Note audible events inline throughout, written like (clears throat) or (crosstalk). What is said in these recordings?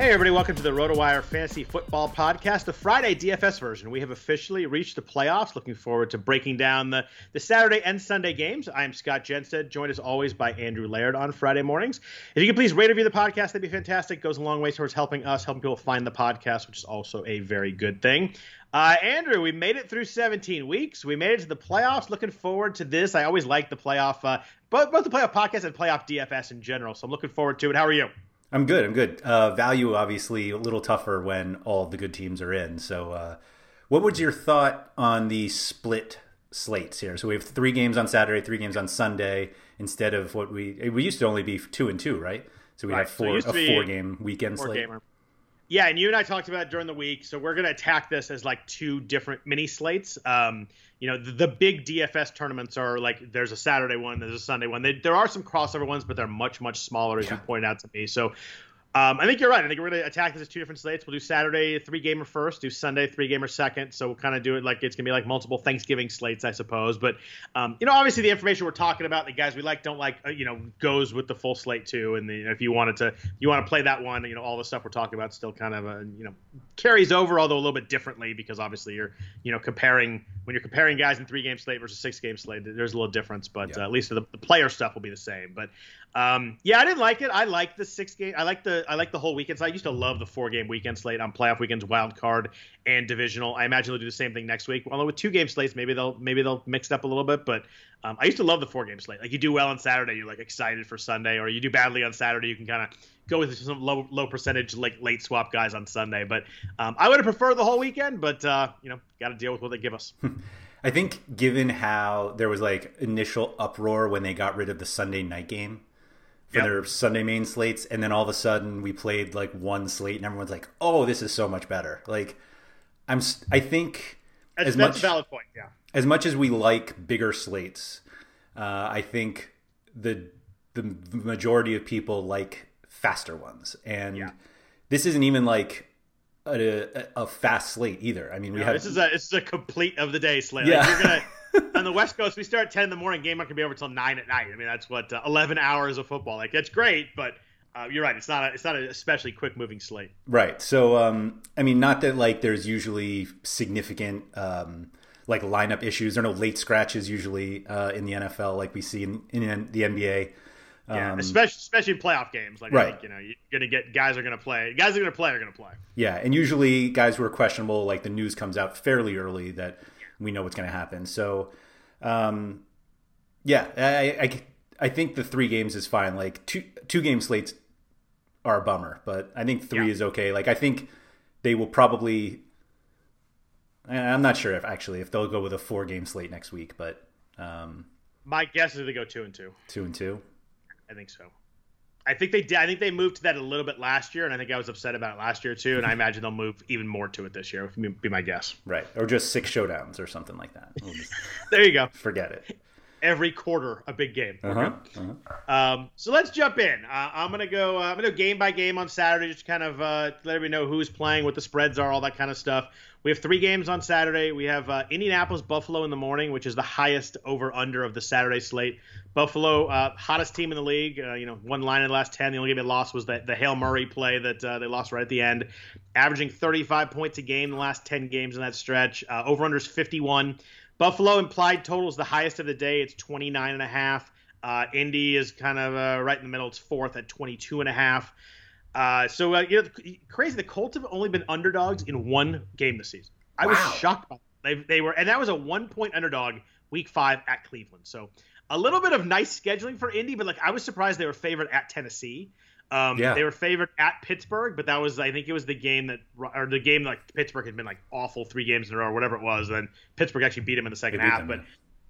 Hey, everybody, welcome to the RotoWire Fantasy Football Podcast, the Friday DFS version. We have officially reached the playoffs. Looking forward to breaking down the, the Saturday and Sunday games. I am Scott Jensen, joined as always by Andrew Laird on Friday mornings. If you could please rate review the podcast, that'd be fantastic. Goes a long way towards helping us, helping people find the podcast, which is also a very good thing. Uh, Andrew, we made it through 17 weeks. We made it to the playoffs. Looking forward to this. I always like the playoff, uh, both, both the playoff podcast and playoff DFS in general. So I'm looking forward to it. How are you? I'm good. I'm good. Uh, value obviously a little tougher when all the good teams are in. So, uh, what was your thought on the split slates here? So we have three games on Saturday, three games on Sunday, instead of what we we used to only be two and two, right? So we Right. have So four used a four game weekend Four slate. gamer. Yeah, and you and I talked about it during the week, so we're going to attack this as like two different mini slates. Um, you know, the, the big DFS tournaments are like there's a Saturday one, there's a Sunday one. They, there are some crossover ones, but they're much much smaller, as you pointed out to me. So. Um, I think you're right. I think we're going to attack this as two different slates. We'll do Saturday three gamer first, do Sunday three gamer second. So we'll kind of do it like it's going to be like multiple Thanksgiving slates, I suppose. But um, you know, obviously the information we're talking about, the guys we like, don't like, uh, you know, goes with the full slate too. And the, if you wanted to, you want to play that one, you know, all the stuff we're talking about still kind of, uh, you know, carries over, although a little bit differently because obviously you're, you know, comparing when you're comparing guys in three game slate versus six game slate, there's a little difference. But uh, at least the, the player stuff will be the same. But um, yeah, I didn't like it. I like the six game. I like the I like the whole weekend. So I used to love the four game weekend slate on playoff weekends, wild card and divisional. I imagine they'll do the same thing next week. Although with two game slates, maybe they'll maybe they'll mix it up a little bit. But um, I used to love the four game slate. Like you do well on Saturday, you're like excited for Sunday, or you do badly on Saturday, you can kind of go with some low low percentage like late swap guys on Sunday. But um, I would have preferred the whole weekend. But uh, you know, got to deal with what they give us. (laughs) I think given how there was like initial uproar when they got rid of the Sunday night game for Yep. their Sunday main slates, and then all of a sudden we played like one slate, and everyone's like, "Oh, this is so much better." Like, I'm, I think That's, as that's much valid point. Yeah. as much as we like bigger slates, uh, I think the the majority of people like faster ones, and Yeah. this isn't even like a, a, a fast slate either. I mean, we No, have this is a this is a complete of the day slate. Yeah. Like (laughs) on the West Coast, we start at ten in the morning. Game not gonna be over till nine at night. I mean, that's what uh, eleven hours of football. Like that's great, but uh, you're right. It's not a, it's not an especially quick moving slate. Right. So, um, I mean, not that like there's usually significant um, like lineup issues. There are no late scratches usually uh, in the NFL like we see in, in the NBA. Yeah, um, especially especially in playoff games. Like, right. Think, you know, you're gonna get guys are gonna play. Guys are gonna play are gonna play. Yeah, and usually guys who are questionable, like the news comes out fairly early that we know what's gonna happen. So, um, yeah, I, I I think the three games is fine. Like two two game slates are a bummer, but I think three yeah. is okay. Like I think they will probably. I'm not sure if actually if they'll go with a four game slate next week, but um, my guess is they go two and two. Two and two. I think so. I think they did. I think they moved to that a little bit last year, and I think I was upset about it last year too. And I mm-hmm. imagine they'll move even more to it this year. Would be my guess. Right, or just six showdowns or something like that. We'll (laughs) there you go. Forget it. Every quarter, a big game. Uh-huh. Uh-huh. Um, so let's jump in. Uh, I'm gonna go. Uh, I'm gonna go game by game on Saturday, just kind of uh, let everybody know who's playing, what the spreads are, all that kind of stuff. We have three games on Saturday. We have uh, Indianapolis Buffalo in the morning, which is the highest over under of the Saturday slate. Buffalo, uh, hottest team in the league. Uh, you know, one line in the last ten. The only game they lost was the, the Hail Murray play that uh, they lost right at the end, averaging 35 points a game in the last 10 games in that stretch. Uh, over under is 51. Buffalo implied total is the highest of the day. It's 29 and a half. Uh, Indy is kind of uh, right in the middle. It's fourth at 22 and a half. Uh, so uh, you know, crazy. The Colts have only been underdogs in one game this season. I wow. was shocked by that. They, they were, and that was a one point underdog week five at Cleveland. So a little bit of nice scheduling for Indy, but like I was surprised they were favored at Tennessee. Um, yeah. They were favored at Pittsburgh, but that was I think it was the game that or the game like Pittsburgh had been like awful three games in a row or whatever it was. And then Pittsburgh actually beat them in the second half. Them, but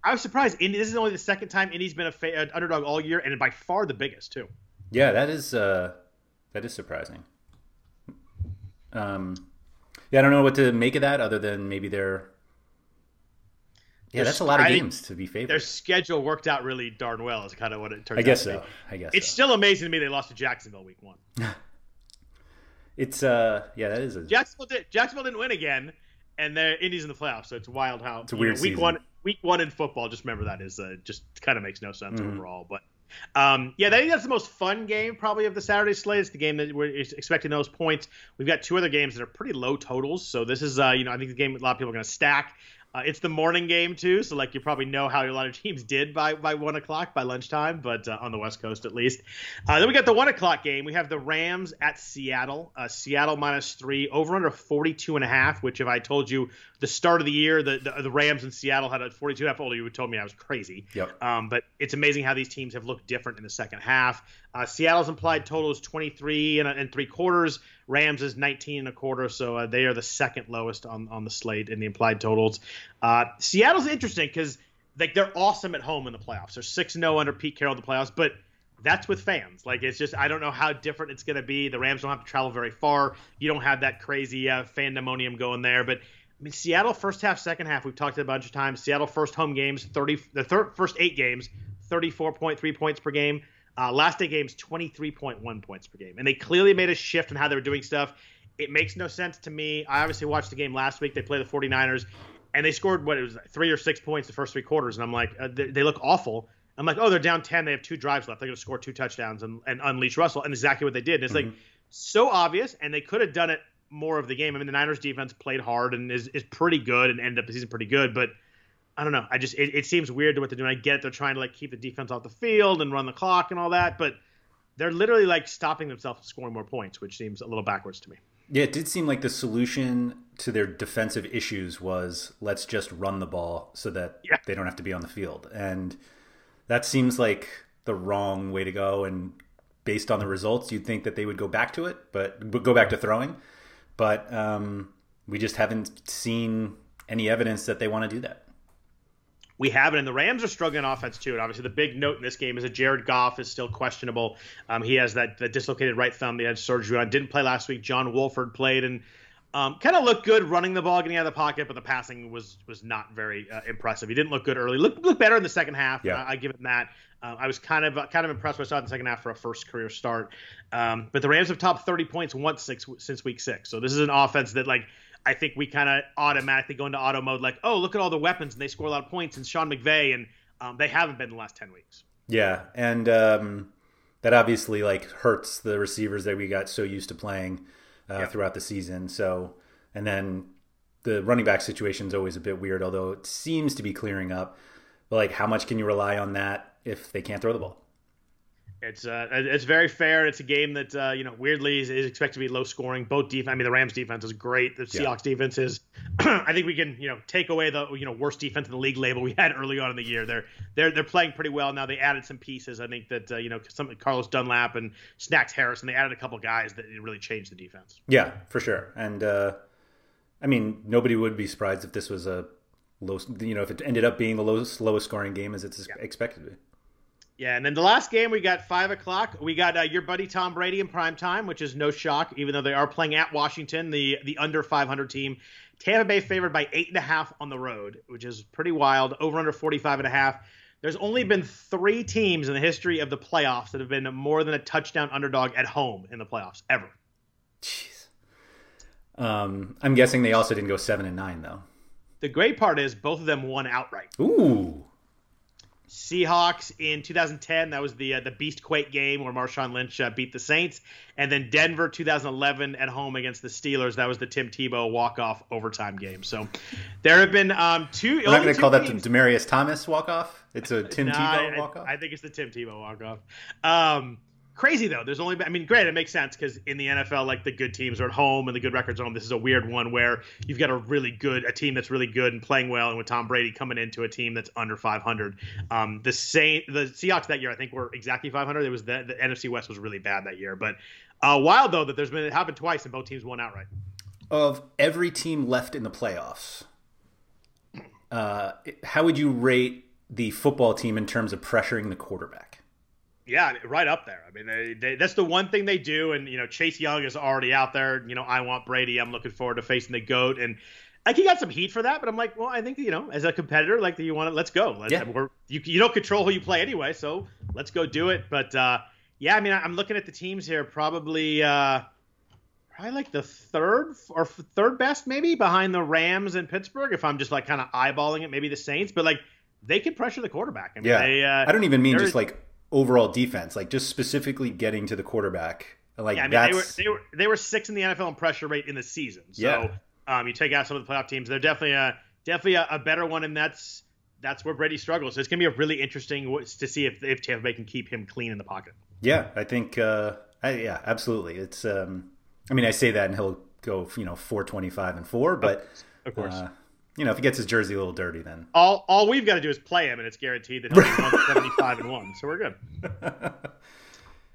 I was surprised. Indy, this is only the second time Indy's been a fa- an underdog all year, and by far the biggest too. Yeah, that is uh, that is surprising. Um, yeah, I don't know what to make of that other than maybe they're yeah, that's a lot of I games to be favored. Their schedule worked out really darn well. Is kind of what it turns. Out. I guess out so. I guess it's so. still amazing to me they lost to Jacksonville week one. (laughs) it's uh yeah that is a Jacksonville did Jacksonville didn't win again, and they're Indies in the playoffs. So it's wild how it's a weird know, week season. one week one in football. Just remember that is uh, just kind of makes no sense mm-hmm. overall, but. Um, yeah, I think that's the most fun game probably of the Saturday slate. It's the game that we're expecting those points. We've got two other games that are pretty low totals, so this is, uh, you know, I think the game a lot of people are going to stack. Uh, it's the morning game too, so like you probably know how a lot of (laughs) teams did by by one o'clock by lunchtime, but uh, on the West Coast at least. Uh, then we got the one o'clock game. We have the Rams at Seattle. Uh, Seattle minus three, over under 42 and a half. Which if I told you the start of the year, the the, the Rams in Seattle had a 42 and a half older, you would told me I was crazy. Yep. Um, but it's amazing how these teams have looked different in the second half. Uh, Seattle's implied total is 23 and, and three quarters. Rams is 19 and a quarter, so uh, they are the second lowest on, on the slate in the implied totals. Uh, Seattle's interesting because like they're awesome at home in the playoffs. They're six 0 under Pete Carroll in the playoffs, but that's with fans. Like it's just I don't know how different it's going to be. The Rams don't have to travel very far. You don't have that crazy uh, fandemonium going there, but. I mean, Seattle first half, second half. We've talked a bunch of times. Seattle first home games, thirty the third, first eight games, thirty four point three points per game. Uh, last eight games, 23.1 points per game. And they clearly made a shift in how they were doing stuff. It makes no sense to me. I obviously watched the game last week. They played the 49ers, and they scored, what, it was three or six points the first three quarters. And I'm like, uh, they, they, look awful. I'm like, oh, they're down 10. They have two drives left. They're going to score two touchdowns and, and unleash Russell. And exactly what they did. And it's mm-hmm. like so obvious, and they could have done it more of the game. I mean, the Niners defense played hard and is, is pretty good and ended up the season pretty good, but – I don't know. I just it, it seems weird to what they're doing. I get it. They're trying to like keep the defense off the field and run the clock and all that, but they're literally like stopping themselves from scoring more points, which seems a little backwards to me. Yeah, it did seem like the solution to their defensive issues was let's just run the ball so that yeah. they don't have to be on the field. And that seems like the wrong way to go. And based on the results, you'd think that they would go back to it, but go back to throwing. But um, we just haven't seen any evidence that they want to do that we have it. And the Rams are struggling offense too. And obviously, the big note in this game is that Jared Goff is still questionable. Um, he has that, that dislocated right thumb. He had surgery on. Didn't play last week. John Wolford played and um, kind of looked good running the ball, getting out of the pocket, but the passing was was not very uh, impressive. He didn't look good early. Looked looked better in the second half. Yeah. I, I give him that. Uh, I was kind of kind of impressed with I saw in the second half for a first career start. Um, but the Rams have topped 30 points once six, since week six. So this is an offense that like I think we kind of automatically go into auto mode, like, oh, look at all the weapons, and they score a lot of points, and Sean McVay, and um, they haven't been the last ten weeks. Yeah, and um, that obviously like hurts the receivers that we got so used to playing uh, Yeah. throughout the season. So, and then the running back situation is always a bit weird, although it seems to be clearing up. But like, how much can you rely on that if they can't throw the ball? It's uh, it's very fair. It's a game that uh, you know weirdly is, is expected to be low scoring. Both defense. I mean, the Rams defense is great. The Yeah. Seahawks defense is. (clears throat) I think we can you know take away the you know worst defense in the league label we had (laughs) early on in the year. They're they're they're playing pretty well now. They added some pieces. I think that uh, you know some Carlos Dunlap and Snacks Harris, and They added a couple guys that really changed the defense. Yeah, for sure. And uh, I mean, nobody would be surprised if this was a low, you know, if it ended up being the lowest lowest scoring game as it's expected to be. Yeah, and then the last game we got five o'clock. We got uh, your buddy Tom Brady in prime time, which is no shock, even though they are playing at Washington, the the under 500 team. Tampa Bay favored by eight and a half on the road, which is pretty wild. Over under 45 and a half. There's only been three teams in the history of the playoffs that have been more than a touchdown underdog at home in the playoffs ever. Jeez. Um, I'm guessing they also didn't go seven and nine though. The great part is both of them won outright. Ooh, Seahawks in 2010. That was the uh, the Beast Quake game where Marshawn Lynch uh, beat the Saints, and then Denver 2011 at home against the Steelers. That was the Tim Tebow walk off overtime game. So there have been um, two. I'm not going to call that the Demaryius Thomas walk off. It's a Tim Tebow walk off. I think it's the Tim Tebow walk off. Um, crazy though. There's only. I mean, great. It makes sense because in the NFL, like the good teams are at home and the good records are home. This is a weird one where you've got a really good, a team that's really good and playing well, and with Tom Brady coming into a team that's under 500. Um, the same the Seahawks that year, I think were exactly 500. It was the, the NFC West was really bad that year, but. Uh, wild though that there's been it happened twice and both teams won outright. of every team left in the playoffs, uh, how would you rate the football team in terms of pressuring the quarterback? Yeah, right up there. I mean, they, they, that's the one thing they do. And you know, Chase Young is already out there. You know, I want Brady. I'm looking forward to facing the goat. And like he got some heat for that, but I'm like, well, I think you know, as a competitor, like you want to, let's go. Let's, Yeah. we're, you you don't control who you play anyway, so let's go do it. But uh, yeah, I mean, I'm looking at the teams here. Probably. Uh, Probably like the third or third best, maybe behind the Rams and Pittsburgh. If I'm just like kind of eyeballing it, maybe the Saints, but like they can pressure the quarterback. I mean, Yeah, they, uh, I don't even mean just like overall defense, like just specifically getting to the quarterback. Like Yeah, I mean, they were that's they were they were six in the NFL in pressure rate in the season. So Yeah. um, you take out some of the playoff teams, they're definitely a definitely a, a better one, and that's that's where Brady struggles. So it's gonna be a really interesting w- to see if if Tampa Bay can keep him clean in the pocket. yeah. I think uh, I, yeah, absolutely. It's um, I mean, I say that and he'll go you know four twenty five and four, but Of course. uh, you know if he gets his jersey a little dirty, then all all we've got to do is play him, and it's guaranteed that he'll be 175 (laughs) and one. So we're good. (laughs)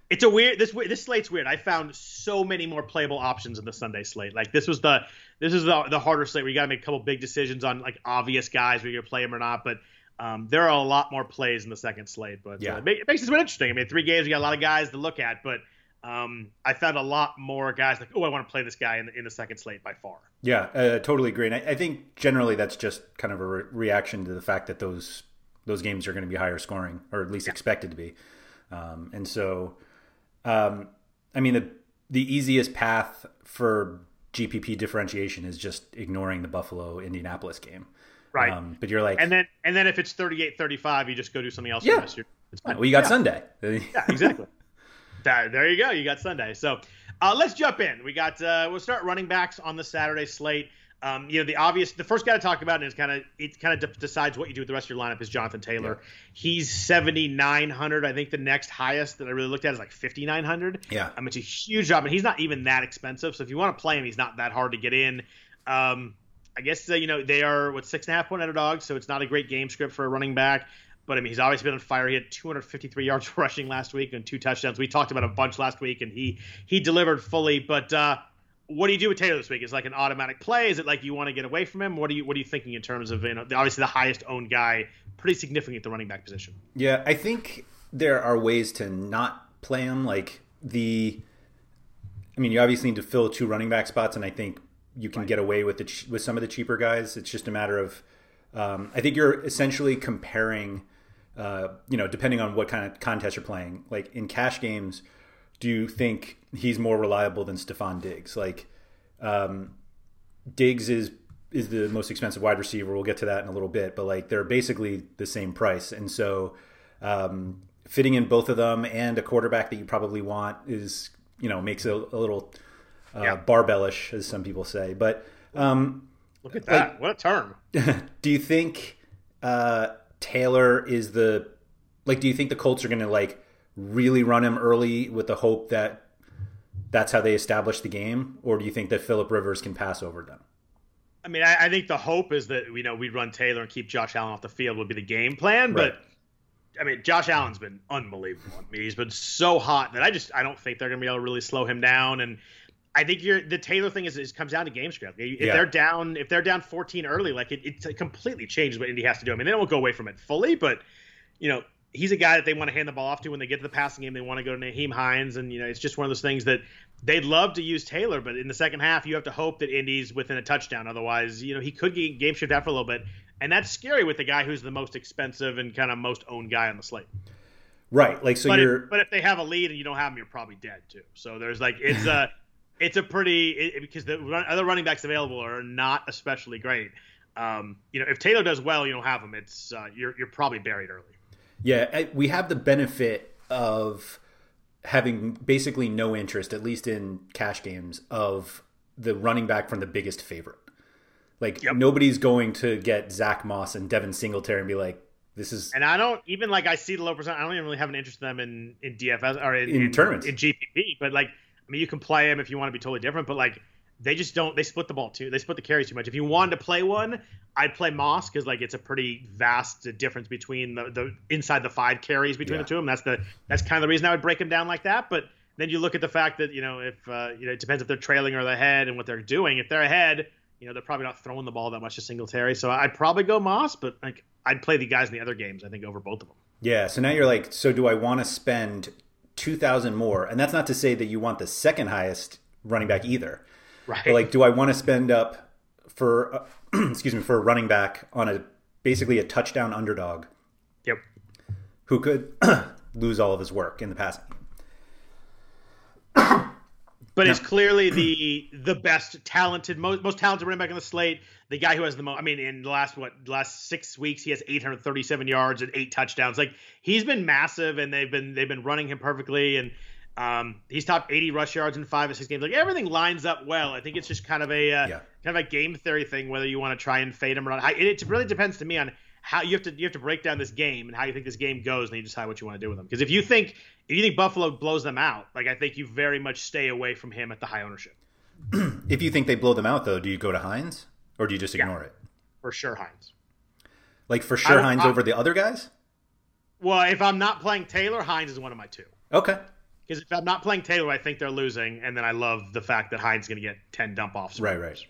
It's a weird this this slate's weird. I found so many more playable options in the Sunday slate. Like this was the this is the the harder slate where you got to make a couple big decisions on like obvious guys where you're gonna play them or not. But um, there are a lot more plays in the second slate. But Yeah. uh, it, make- it makes this one interesting. I mean, three games, you got a lot of guys to look at, but um, I found a lot more guys like, oh, I want to play this guy in the, in the second slate by far. Yeah, uh, totally agree. And I, I think generally that's just kind of a re- reaction to the fact that those those games are going to be higher scoring, or at least expected to be. Um, and so, um, I mean, the the easiest path for GPP differentiation is just ignoring the Buffalo Indianapolis game. Right. Um, but you're like, And then and then if it's 38-35, you just go do something else. for Yeah. the rest of your- it's fine. well, you got Yeah. Sunday. Yeah, exactly. (laughs) there, there you go. You got Sunday. So uh, let's jump in. We got uh, we'll start running backs on the Saturday slate. Um, you know, the obvious, the first guy to talk about, and it's kind of it kind of de- decides what you do with the rest of your lineup is Jonathan Taylor. He's seventy nine hundred. I think the next highest that I really looked at is like fifty nine hundred. Yeah. um, it's a huge drop, and he's not even that expensive. So if you want to play him, he's not that hard to get in. Um, I guess uh, you know they are what six and a half point underdogs, so it's not a great game script for a running back. But I mean, he's always been on fire. He had 253 yards (laughs) rushing last week and two touchdowns. We talked about a bunch last week, and he he delivered fully. But uh, what do you do with Taylor this week? Is it like an automatic play? Is it like you want to get away from him? What are you what are you thinking in terms of you know obviously the highest owned guy, pretty significant at the running back position. Yeah, I think there are ways to not play him. Like the, I mean, you obviously need to fill two running back spots, and I think you can get away with the with some of the cheaper guys. It's just a matter of, um, I think you're essentially comparing, uh, you know, depending on what kind of contest you're playing. Like in cash games, do you think he's more reliable than Stefon Diggs? Like, um, Diggs is is the most expensive wide receiver. We'll get to that in a little bit, but like they're basically the same price, and so um, fitting in both of them and a quarterback that you probably want is you know makes it a, a little uh, Yeah. barbellish, as some people say. But um, Look at that. what a term. (laughs) do you think uh, Taylor is the like? Do you think the Colts are going to like really run him early with the hope that that's how they establish the game, or do you think that Philip Rivers can pass over them? I mean, I, I think the hope is that you know we run Taylor and keep Josh Allen off the field would be the game plan. Right. But I mean, Josh Allen's been unbelievable. I mean, he's been so hot that I just I don't think they're going to be able to really slow him down. And I think you're the Taylor thing is, is comes down to game script. If Yeah. they're down, if they're down 14 early, like it, it completely changes what Indy has to do. I mean, they don't go away from it fully, but you know. He's a guy that they want to hand the ball off to when they get to the passing game. They want to go to Nyheim Hines, and you know it's just one of those things that they'd love to use Taylor, but in the second half, you have to hope that Indy's within a touchdown. Otherwise, you know, he could get game shift out for a little bit. And that's scary with the guy who's the most expensive and kind of most owned guy on the slate. Right, like so but, you're if, but if they have a lead and you don't have him, you're probably dead too. So there's like it's a (laughs) uh, it's a pretty it, because the run, other running backs available are not especially great. Um, you know, if Taylor does well, you don't have him. It's uh, you're you're probably buried early. Yeah, we have the benefit of having basically no interest, at least in cash games, of the running back from the biggest favorite. Like Yep. nobody's going to get Zach Moss and Devin Singletary and be like, "This is And I don't even like I see the low percent. I don't even really have an interest in them in in DFS or in, In tournaments. in GPP. But like, I mean, you can play them if you want to be totally different. But like, they just don't. They split the ball too. They split the carries too much. If you wanted to play one, I'd play Moss because like it's a pretty vast difference between the, the inside the five carries between Yeah. the two of them. That's the that's kind of the reason I would break them down like that. But then you look at the fact that you know if uh, you know it depends if they're trailing or they're ahead and what they're doing. If they're ahead, you know they're probably not throwing the ball that much to Singletary. So I'd probably go Moss, but like I'd play the guys in the other games. I think over both of them. yeah." So now you're like, "So do I want to spend two thousand more?" And that's not to say that you want the second highest running back either. Right. But like, do I want to spend up for uh, (clears throat) excuse me for a running back on a basically a touchdown underdog Yep. who could (clears throat) lose all of his work in the passing? But is clearly the the best talented, most most talented running back on the slate. The guy who has the most. I mean, in the last what last six weeks, he has 837 yards and eight touchdowns. Like he's been massive, and they've been they've been running him perfectly, and um, he's top 80 rush yards in five or six games. Like everything lines up well. I think it's just kind of a uh, Yeah. kind of a game theory thing whether you want to try and fade him or not. I, it, it really depends to me on how you have to you have to break down this game and how you think this game goes, and then you decide what you want to do with them. Because if you think if you think Buffalo blows them out, like I think you very much stay away from him at the high ownership (clears throat) If you think they blow them out, though, do you go to Hines or do you just ignore it? for sure, Hines. Like for sure, Hines over the other guys? Well, if I'm not playing Taylor, Hines is one of my two. Okay. Because if I'm not playing Taylor, I think they're losing, and then I love the fact that Hines is going to get ten dump offs. Right, right.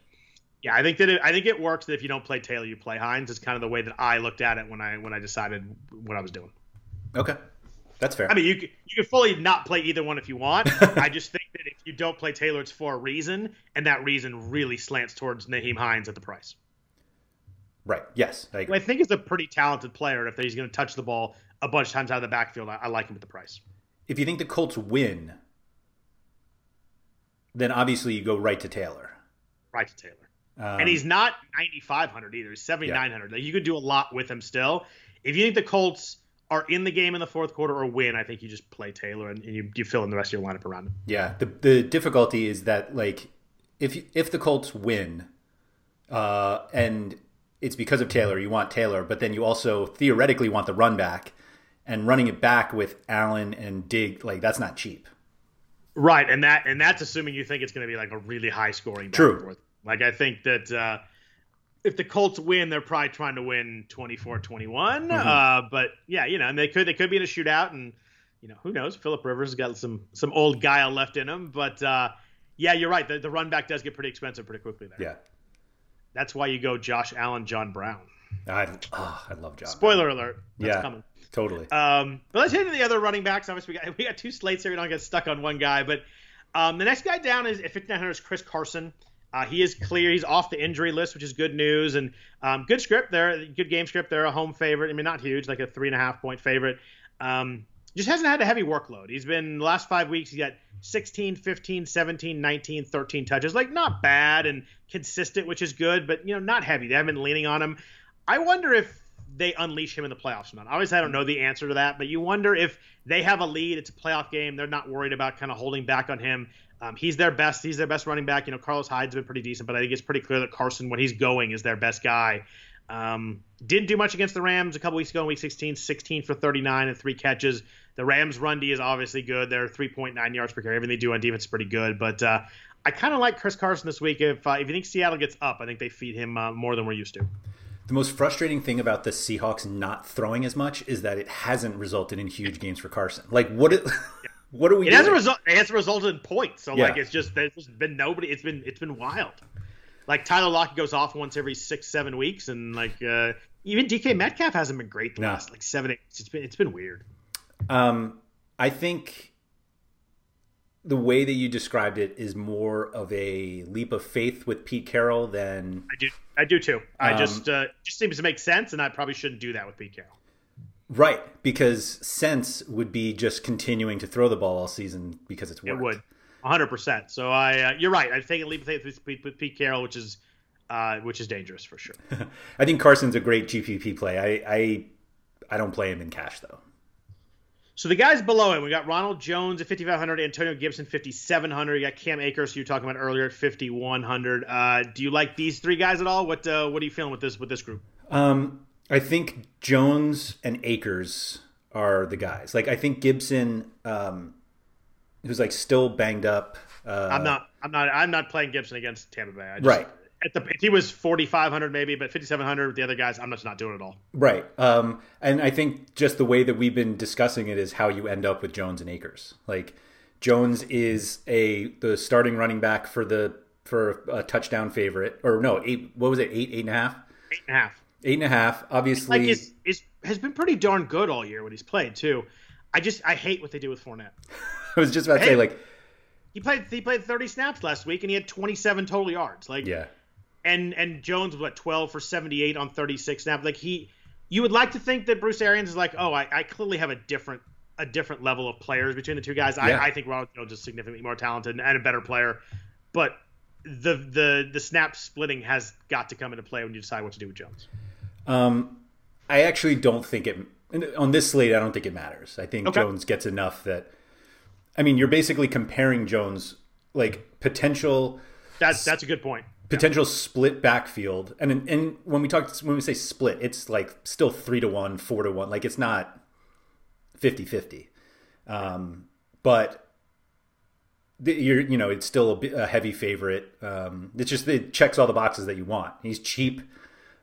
Yeah, I think that it, I think it works that if you don't play Taylor, you play Hines. It's kind of the way that I looked at it when I when I decided what I was doing. Okay. That's fair. I mean, you can, you can fully not play either one if you want. (laughs) I just think that if you don't play Taylor, it's for a reason, and that reason really slants towards Nyheim Hines at the price. right. Yes. I. I think is a pretty talented player. If he's going to touch the ball a bunch of times out of the backfield, I, I like him at the price. If you think the Colts win, then obviously you go right to Taylor. Right to Taylor. Um, and he's not 9,500 either. He's 7,900. Like, you could do a lot with him still. If you think the Colts are in the game in the fourth quarter or win, I think you just play Taylor and, and you, you fill in the rest of your lineup around him. Yeah. The the difficulty is that like if you, if the Colts win, uh, and it's because of Taylor, you want Taylor, but then you also theoretically want the run back, and running it back with Allen and Dig, like that's not cheap. Right, and that and that's assuming you think it's going to be like a really high scoring. True. Like I think that uh, if the Colts win, they're probably trying to win 24-21. Uh, but yeah, you know, and they could they could be in a shootout, and you know who knows? Philip Rivers has got some some old guile left in him, but uh, yeah, you're right. The, the run back does get pretty expensive pretty quickly there. Yeah. That's why you go Josh Allen, John Brown. I oh, I love John. Spoiler alert. That's yeah. coming. Totally. Um, but let's hit into the other running backs. Obviously, we got (laughs) we got two slates here. We don't get stuck on one guy. But um, the next guy down is at 5900 is Chris Carson. Uh, he is clear. He's off the injury list, which is good news. And um, good script there. Good game script. They're a home favorite. I mean, not huge, like a three and a half point favorite. Um, just hasn't had a heavy workload. He's been the last five weeks. He got 16, 15, 17, 19, 13 touches. Like not bad and consistent, which is good, but you know not heavy. They haven't been leaning on him. I wonder if they unleash him in the playoffs or not. Obviously, I don't know the answer to that, but you wonder if they have a lead, it's a playoff game, they're not worried about kind of holding back on him. Um, he's their best. He's their best running back. You know, Carlos Hyde's been pretty decent, but I think it's pretty clear that Carson, when he's going, is their best guy. Um, didn't do much against the Rams a couple weeks ago in Week 16, 16 for 39 and three catches. The Rams' run D is obviously good. They're 3.9 yards per carry. Everything they do on defense is pretty good. But uh, I kind of like Chris Carson this week. If uh, if you think Seattle gets up, I think they feed him uh, more than we're used to. The most frustrating thing about the Seahawks not throwing as much is that it hasn't resulted in huge games for Carson. Like what? It, what are we? It doing? hasn't result. It has resulted in points. So Yeah. like it's just there's just been nobody. It's been it's been wild. Like Tyler Lockett goes off once every six seven weeks, and like uh, even DK Metcalf hasn't been great the No. last like seven eight. It's been it's been weird. Um, I think the way that you described it is more of a leap of faith with Pete Carroll than I do I do too. I Um, just uh, just seems to make sense, and I probably shouldn't do that with Pete Carroll. Right because sense would be just continuing to throw the ball all season because it's worked. It would, 100. percent So I uh, you're right. I've taken a leap of faith with, Pete- with Pete Carroll, which is uh, which is dangerous for sure. (laughs) I think Carson's a great GPP play. I I, I don't play him in cash though. So the guys below him, we got Ronald Jones at 5,500, Antonio Gibson 5,700. You got Cam Akers, who you were talking about earlier, at 5,100. Uh, do you like these three guys at all? What uh, what are you feeling with this with this group? Um, I think Jones and Akers are the guys. Like I think Gibson, um, who's like still banged up. Uh, I'm not I'm not I'm not playing Gibson against Tampa Bay. I just, Right. At the, if he was 4,500 maybe, but 5,700 with the other guys, I'm just not doing it at all. Right. Um, and I think just the way that we've been discussing it is how you end up with Jones and Akers. Like Jones is a the starting running back for the for a touchdown favorite, or no, eight. What was it? Eight, eight and a half, Eight and a half. Eight and a half. Obviously, Like is is has been pretty darn good all year when he's played too. I just I hate what they do with Fournette. (laughs) I was just about to say, like, He played he played 30 snaps last week and he had 27 total yards. Like yeah, and and Jones was what 12 for 78 on 36 snaps. Like he, you would like to think that Bruce Arians is like, oh, I, I clearly have a different a different level of players between the two guys. Yeah. I, I think Ronald Jones is significantly more talented and a better player, but the the the snap splitting has got to come into play when you decide what to do with Jones. Um, I actually don't think it on this slate. I don't think it matters. I think Okay. Jones gets enough that. I mean, you're basically comparing Jones like potential That's that's a good point. potential split backfield, and and when we talk when we say split, it's like still three to one, four to one. Like it's not 50-50. Um, but the, you're you know it's still a, a heavy favorite. Um, it's just it checks all the boxes that you want. He's cheap.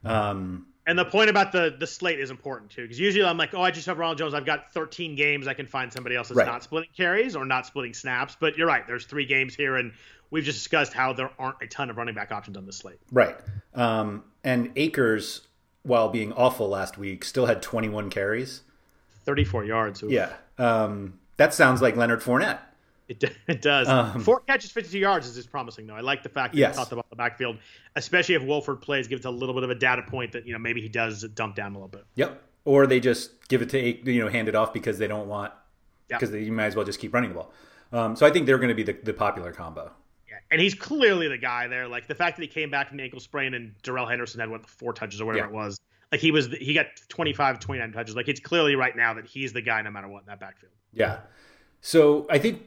Um, And the point about the the slate is important too, because usually I'm like, oh, I just have Ronald Jones. I've got 13 games. I can find somebody else that's Right. not splitting carries or not splitting snaps. But you're right. There's three games here, and we've just discussed how there aren't a ton of running back options on this slate. Right. Um, and Akers, while being awful last week, still had 21 carries. 34 yards. Ooh. Yeah. Um, that sounds like Leonard Fournette. It, d- (laughs) it does. Four catches, 52 yards is just promising, though. I like the fact that Um, Yes. he caught the ball in the backfield, especially if Wolford plays, gives a little bit of a data point that, you know, maybe he does dump down a little bit. Yep. Or they just give it to you know hand it off because they don't want because you might as well just keep running the ball. Um, so I think they're going to be the, the popular combo. Yeah. And he's clearly the guy there. Like the fact that he came back from the ankle sprain and Darrell Henderson had what four touches or whatever Yeah. it was. Like he was, he got 25, 29 touches. Like it's clearly right now that he's the guy no matter what in that backfield. Yeah. So I think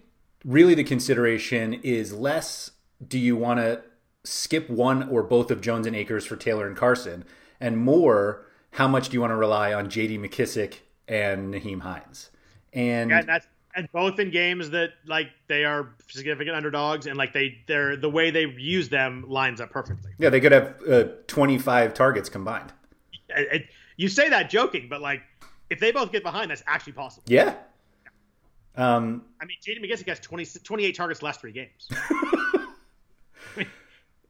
really the consideration is less do you want to skip one or both of Jones and Akers for Taylor and Carson, and more how much do you want to rely on J.D. McKissic and Nyheim Hines? And Yeah, and that's and both in games that like they are significant underdogs and like they they're the way they use them lines up perfectly. yeah, they could have uh, 25 targets combined. It- it- you say that joking, but like if they both get behind, that's actually possible. Yeah. Um, I mean, J.D. McKissic has 20, 28 targets the last three games, (laughs)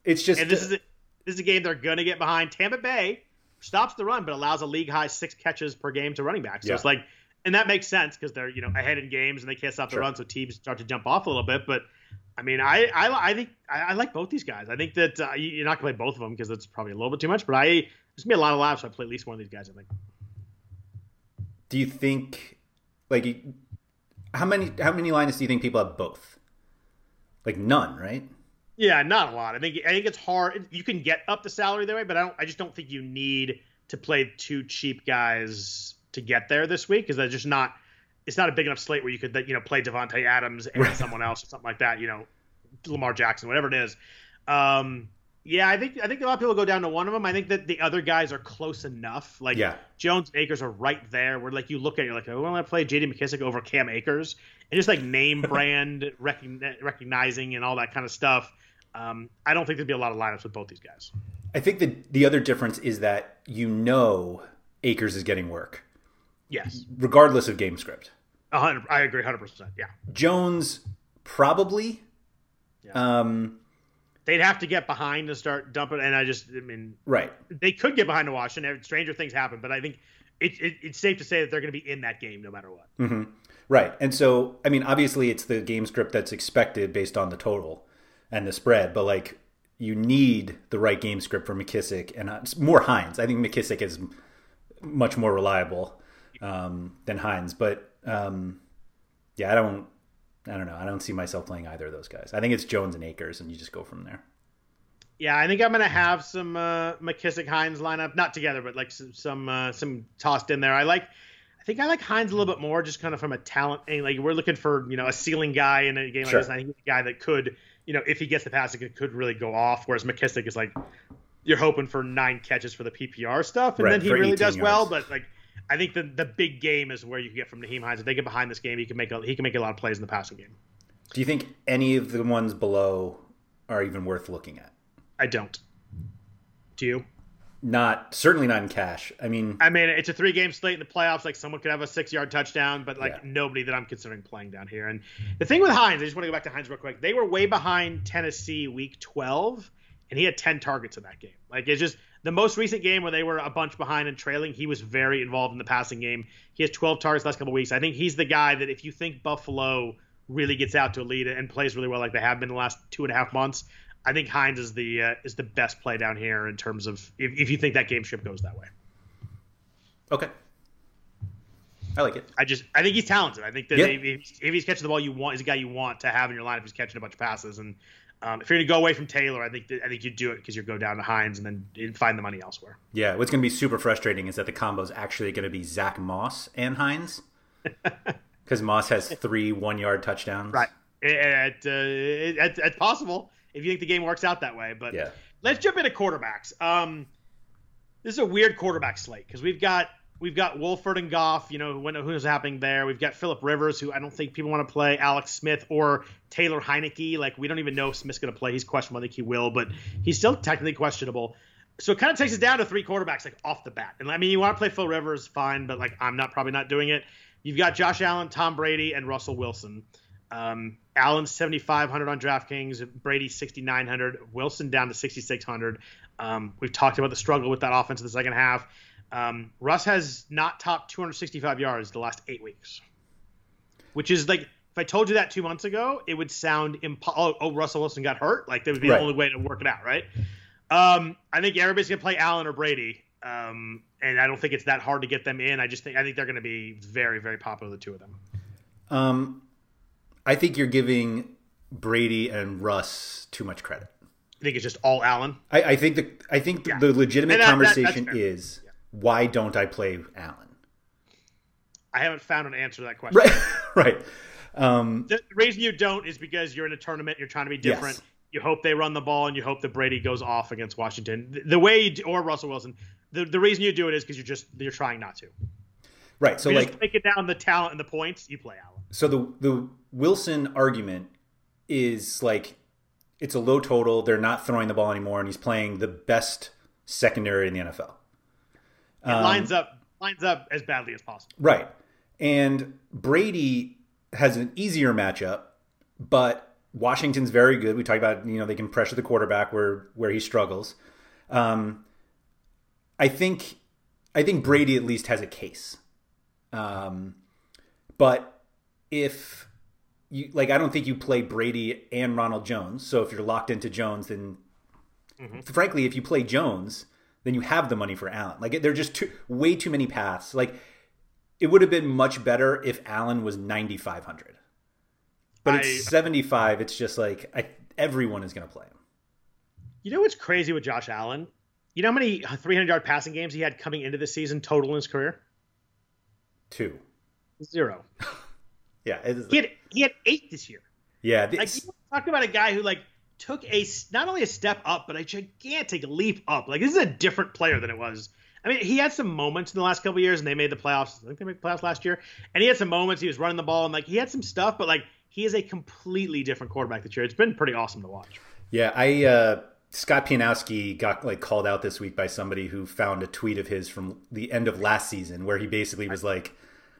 it's just and this is a, this is a game they're gonna get behind. Tampa Bay stops the run, but allows a league high six catches per game to running back. So Yeah. it's like, and that makes sense because they're you know ahead in games and they can't stop the Sure. run, so teams start to jump off a little bit. But I mean, I I, I think I, I like both these guys. I think that uh, you- you're not gonna play both of them because that's probably a little bit too much. But I there's gonna be a lot of laps. So I play at least one of these guys. I think. do you think like how many how many liners do you think people have both? Like none, right? Yeah, not a lot. I think I think it's hard. You can get up the salary that way, but I don't. I just don't think you need to play two cheap guys to get there this week because they're just not. It's not a big enough slate where you could you know play Davante Adams and someone else or something like that. You know, Lamar Jackson, whatever it is. Um, yeah, I think I think a lot of people go down to one of them. I think that the other guys are close enough. Like yeah. Jones Akers are right there. Where like you look at it, you're like, I want to play J.D. McKissic over Cam Akers, and just like name (laughs) brand recognizing and all that kind of stuff. Um, I don't think there'd be a lot of lineups with both these guys. I think the the other difference is that you know Akers is getting work. Yes. Regardless of game script. hundred. I agree. Hundred percent. Yeah. Jones probably. Yeah. Um they'd have to get behind to start dumping. And I just, I mean, right? They could get behind to Washington. Stranger things happen, but I think it, it, it's safe to say that they're going to be in that game no matter what. Mm-hmm. Right. And so, I mean, obviously, it's the game script that's expected based on the total and the spread, but like you need the right game script for McKissic and uh, more Hines. I think McKissic is much more reliable um, than Hines, but um, yeah, I don't. I don't know. I don't see myself playing either of those guys. I think it's Jones and Akers, and you just go from there. Yeah, I think I'm gonna have some uh, McKissic Hines lineup, not together, but like some some, uh, some tossed in there. I like, I think I like Hines a little bit more, just kind of from a talent. And like we're looking for you know a ceiling guy in a game like this. And I think he's a guy that could, you know, if he gets the pass, it could really go off. Whereas McKissic is like, you're hoping for nine catches for the PPR stuff, and right, then he really does yards. well. But like I think the the big game is where you can get from Nyheim Hines. If they get behind this game, he can make a, he can make a lot of plays in the passing game. Do you think any of the ones below are even worth looking at? I don't. Do you? Not certainly not in cash. I mean, I mean, it's a three game slate in the playoffs. Like someone could have a six yard touchdown, but like yeah. nobody that I'm considering playing down here. And the thing with Hines, I just want to go back to Hines real quick. They were way behind Tennessee week 12, and he had 10 targets in that game. Like it's just the most recent game where they were a bunch behind and trailing, he was very involved in the passing game. He has 12 targets last couple weeks. I think he's the guy that if you think Buffalo really gets out to a lead and plays really well like they have been the last two and a half months, I think Hines is the uh, is the best play down here in terms of if, if you think that game ship goes that way. Okay. I like it. I just I think he's talented. I think that if, if, he's catching the ball you want, he's a guy you want to have in your line if he's catching a bunch of passes. And um, if you're going to go away from Taylor, I think I think you do it because you go down to Hines and then find the money elsewhere. Yeah, what's going to be super frustrating is that the combo is actually going to be Zach Moss and Hines (laughs) because Moss has three one yard touchdowns. Right. It, uh, it, it, it's possible if you think the game works out that way. But yeah. let's jump into quarterbacks. Um, this is a weird quarterback slate because we've got we've got Wolford and Goff. You know, who's happening there? We've got Philip Rivers, who I don't think people want to play. Alex Smith or Taylor Heinicke. Like we don't even know if Smith's going to play. He's questionable. I think he will, but he's still technically questionable. So it kind of takes us down to three quarterbacks like off the bat. And I mean, you want to play Phil Rivers, fine, but like I'm not probably not doing it. You've got Josh Allen, Tom Brady, and Russell Wilson. Um, Allen 7,500 on DraftKings, Brady 6,900, Wilson down to 6,600. Um, we've talked about the struggle with that offense in the second half. Um, Russ has not topped 265 yards the last eight weeks, which is like if I told you that two months ago, it would sound impossible. Oh, oh, Russell Wilson got hurt. Like that would be right. the only way to work it out, right? Um, I think everybody's gonna play Allen or Brady, um, and I don't think it's that hard to get them in. I just think I think they're gonna be very, very popular, the two of them. Um, I think you're giving Brady and Russ too much credit. I think it's just all Allen. I, I think the I think yeah. the legitimate that, conversation that, is. Why don't I play Allen? I haven't found an answer to that question. Right, (laughs) right. Um, the reason you don't is because you're in a tournament. You're trying to be different. Yes. You hope they run the ball, and you hope that Brady goes off against Washington. The, the way you, or Russell Wilson. The, the reason you do it is because you're just you're trying not to. Right. So like take it down the talent and the points. You play Allen. So the the Wilson argument is like it's a low total. They're not throwing the ball anymore, and he's playing the best secondary in the NFL. It um, lines up lines up as badly as possible. Right. And Brady has an easier matchup, but Washington's very good. We talked about you know they can pressure the quarterback where where he struggles. Um, I think I think Brady at least has a case. Um, but if you like, I don't think you play Brady and Ronald Jones. So if you're locked into Jones, then mm-hmm. frankly, if you play Jones, then you have the money for Allen. Like they're just too way too many paths. Like it would have been much better if Allen was 9500. But I, it's 75. It's just like I, everyone is going to play him. You know what's crazy with Josh Allen You know how many 300 yard passing games he had coming into the season total in his career? Two. Zero. (laughs) yeah, he had he had eight this year. Yeah, like you talk about a guy who like took a not only a step up but a gigantic leap up. Like this is a different player than it was. I mean, he had some moments in the last couple years, and they made the playoffs. I think they made the playoffs last year, and he had some moments. He was running the ball, and like he had some stuff, but like he is a completely different quarterback this year. It's been pretty awesome to watch. Yeah, I uh, Scott Pianowski got like called out this week by somebody who found a tweet of his from the end of last season where he basically was like,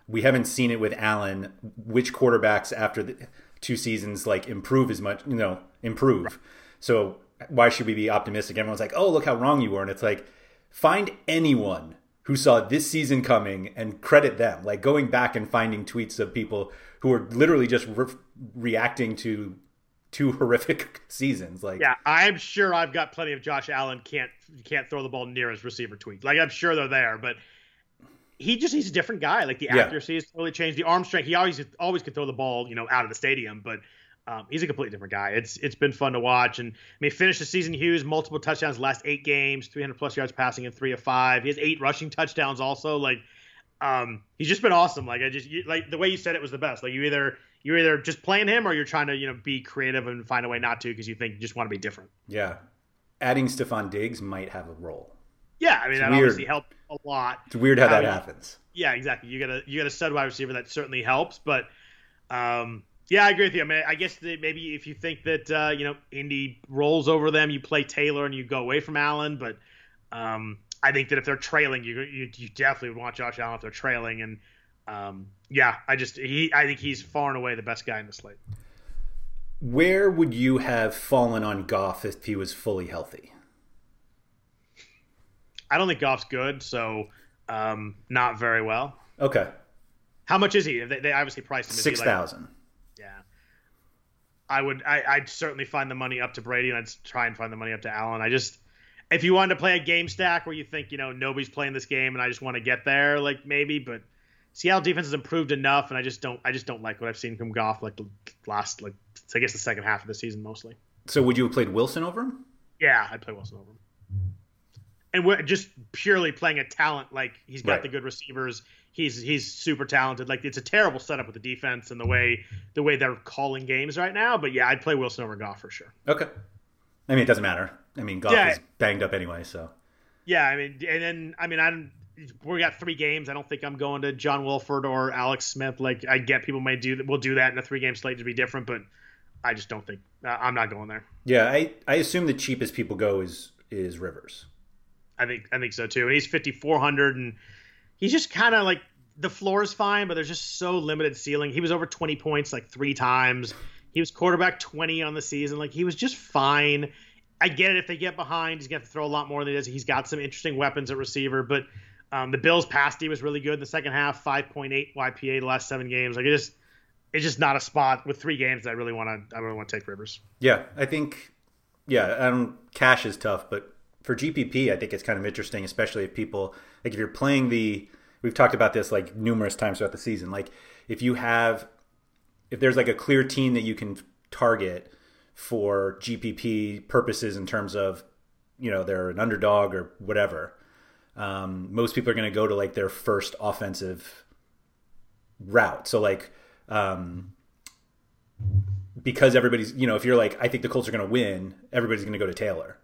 "We haven't seen it with Allen. Which quarterbacks after the two seasons like improve as much? You know, improve. Right. So why should we be optimistic?" Everyone's like, "Oh, look how wrong you were," and it's like, find anyone who saw this season coming and credit them. Like going back and finding tweets of people who are literally just re- reacting to two (laughs) horrific seasons. Like, yeah, I'm sure I've got plenty of Josh Allen can't can't throw the ball near his receiver tweets. Like, I'm sure they're there, but he just he's a different guy. Like the accuracy yeah. has totally changed. The arm strength, he always always could throw the ball, you know, out of the stadium, but. Um, he's a completely different guy. It's it's been fun to watch, and I mean, finished the season. Hughes multiple touchdowns, last eight games, 300 plus yards passing in three of five. He has eight rushing touchdowns also. Like, um, he's just been awesome. Like I just you, like the way you said it was the best. Like you either you're either just playing him or you're trying to you know be creative and find a way not to because you think you just want to be different. Yeah, adding Stefon Diggs might have a role. Yeah, I mean it's that weird. obviously helped a lot. It's weird how that happens. Yeah, exactly. You got a you got a stud wide receiver that certainly helps, but um, yeah, I agree with you. I mean, I guess maybe if you think that uh, you know Indy rolls over them, you play Taylor and you go away from Allen, but um, I think that if they're trailing, you you, you definitely would want Josh Allen if they're trailing and um, yeah, I just he I think he's far and away the best guy in the slate. Where would you have fallen on Goff if he was fully healthy? I don't think Goff's good, so um, not very well. Okay. How much is he? They, they obviously priced him six thousand. Like, yeah. I would. I, would certainly find the money up to Brady, and I'd try and find the money up to Allen. I just, if you wanted to play a game stack where you think you know nobody's playing this game, and I just want to get there, like maybe, but Seattle defense has improved enough, and I just don't I just don't like what I've seen from Goff like last like I guess the second half of the season mostly. So would you have played Wilson over him? Yeah, I'd play Wilson over him. And we're just purely playing a talent like he's got right. the good receivers. He's he's super talented. Like it's a terrible setup with the defense and the way the way they're calling games right now. But yeah, I'd play Wilson over Goff for sure. Okay. I mean, it doesn't matter. I mean, Goff yeah. is banged up anyway, so. Yeah, I mean, and then I mean, I don't we got three games. I don't think I'm going to John Wolford or Alex Smith. Like I get people may do that. We'll do that in a three game slate to be different, but I just don't think uh, I'm not going there. Yeah, I I assume the cheapest people go is is Rivers. I think I think so too. And he's 5400 and he's just kind of like the floor is fine, but there's just so limited ceiling. He was over 20 points like three times. He was quarterback 20 on the season. Like he was just fine. I get it if they get behind, he's going to throw a lot more than he does. He's got some interesting weapons at receiver, but um, the Bills' pass D was really good in the second half, 5.8 YPA the last seven games. Like it just, it's just not a spot with three games that I really want to. I really want to take Rivers. Yeah, I think. Yeah, I don't. Cash is tough, but for GPP, I think it's kind of interesting, especially if people like if you're playing the. We've talked about this like numerous times throughout the season. Like if you have, if there's like a clear team that you can target for GPP purposes in terms of, you know, they're an underdog or whatever um, most people are going to go to like their first offensive route. So like, um, because everybody's, you know, if you're like, I think the Colts are going to win, everybody's going to go to Taylor.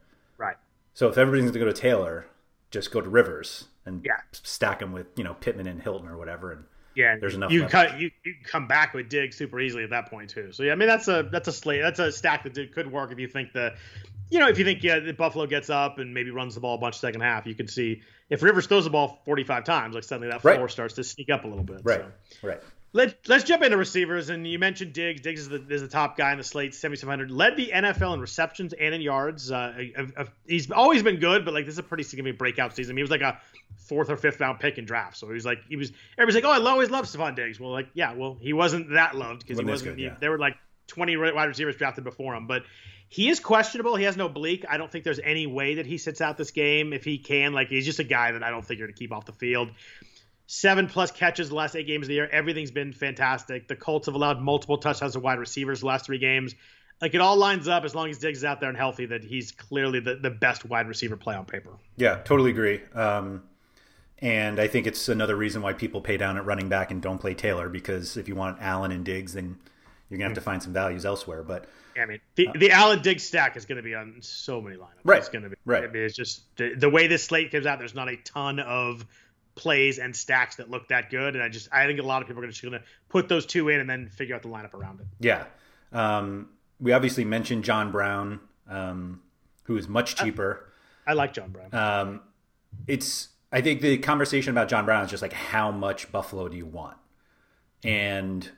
So if everybody's going to go to Taylor, just go to Rivers and yeah. stack them with, you know, Pittman and Hilton or whatever. And yeah, there's enough. You cut, you, you come back with Diggs super easily at that point too. So yeah, I mean that's a that's a slate that's a stack that could work if you think the you know, if you think yeah, the Buffalo gets up and maybe runs the ball a bunch second half, you can see if Rivers throws the ball 45 times, like suddenly that floor right. starts to sneak up a little bit. Right. So. Right. Let, let's jump into receivers. And you mentioned Diggs. Diggs is the, is the top guy in the slate, 7,700. Led the NFL in receptions and in yards. Uh, he's always been good, but like this is a pretty significant breakout season. I mean, He was like a fourth or fifth round pick in draft. So he was like, he was, everybody's like, oh, I always loved Stefon Diggs. Well, like, yeah, well, he wasn't that loved because he wasn't, good, yeah. he, there were like 20 wide receivers drafted before him. But he is questionable. He has no oblique. I don't think there's any way that he sits out this game if he can. Like he's just a guy that I don't think you're to keep off the field. Seven plus catches the last eight games of the year. Everything's been fantastic. The Colts have allowed multiple touchdowns to wide receivers the last three games. like it all lines up as long as Diggs is out there and healthy that he's clearly the, the best wide receiver play on paper. Yeah, totally agree. Um, and I think it's another reason why people pay down at running back and don't play Taylor because if you want Allen and Diggs, then you're gonna have to find some values elsewhere. But yeah, I mean, the, the Allen Diggs stack is going to be on so many lineups. Right. It's going to be right. I mean, it's just the, the way this slate comes out. There's not a ton of plays and stacks that look that good, and I just I think a lot of people are just going to put those two in and then figure out the lineup around it. Yeah. Um, we obviously mentioned John Brown, um, who is much cheaper. I, I like John Brown. Um, it's I think the conversation about John Brown is just like how much Buffalo do you want, and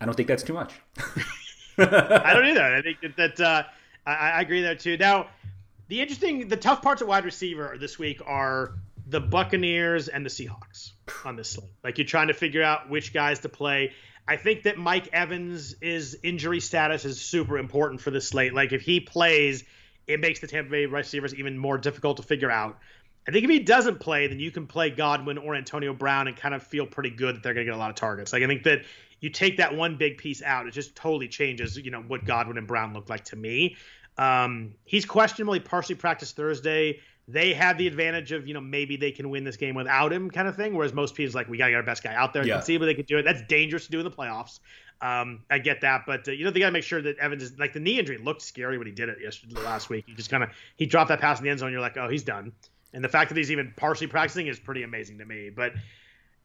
I don't think that's too much. (laughs) I don't either. I think that, that uh, I, I, agree there too. Now, the interesting, the tough parts of wide receiver this week are the Buccaneers and the Seahawks on this slate. Like you're trying to figure out which guys to play. I think that Mike Evans' is injury status is super important for this slate. Like if he plays, it makes the Tampa Bay receivers even more difficult to figure out. I think if he doesn't play, then you can play Godwin or Antonio Brown and kind of feel pretty good that they're going to get a lot of targets. Like I think that you take that one big piece out, it just totally changes, you know, what Godwin and Brown look like to me. Um, he's questionably partially practiced Thursday. They have the advantage of, you know, maybe they can win this game without him kind of thing. Whereas most teams like, we got to get our best guy out there. Yeah. Conceivably they can do it. That's dangerous to do in the playoffs. Um, I get that, but uh, you know they got to make sure that Evans is like the knee injury looked scary when he did it yesterday last week. He just kind of he dropped that pass in the end zone. You're like, oh, he's done. And the fact that he's even partially practicing is pretty amazing to me. But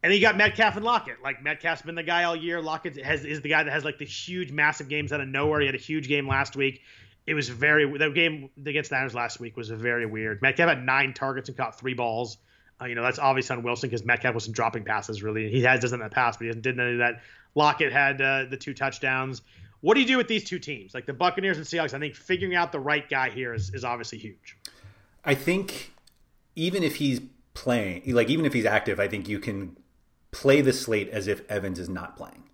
and you got Metcalf and Lockett. Like Metcalf's been the guy all year. Lockett has is the guy that has like the huge, massive games out of nowhere. He had a huge game last week. It was very the game against the Niners last week was very weird. Metcalf had nine targets and caught three balls. Uh, you know that's obvious on Wilson because Metcalf wasn't dropping passes really. He has doesn't in the past, but he hasn't did any of that. Lockett had uh, the two touchdowns. What do you do with these two teams, like the Buccaneers and Seahawks? I think figuring out the right guy here is, is obviously huge. I think even if he's playing, like even if he's active, I think you can play the slate as if Evans is not playing.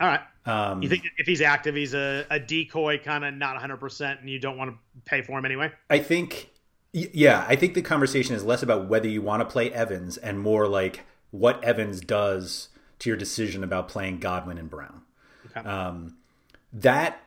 All right. Um, you think if he's active, he's a, a decoy, kind of not 100%, and you don't want to pay for him anyway? I think, yeah, I think the conversation is less about whether you want to play Evans and more like what Evans does to your decision about playing Godwin and Brown. Okay. Um, that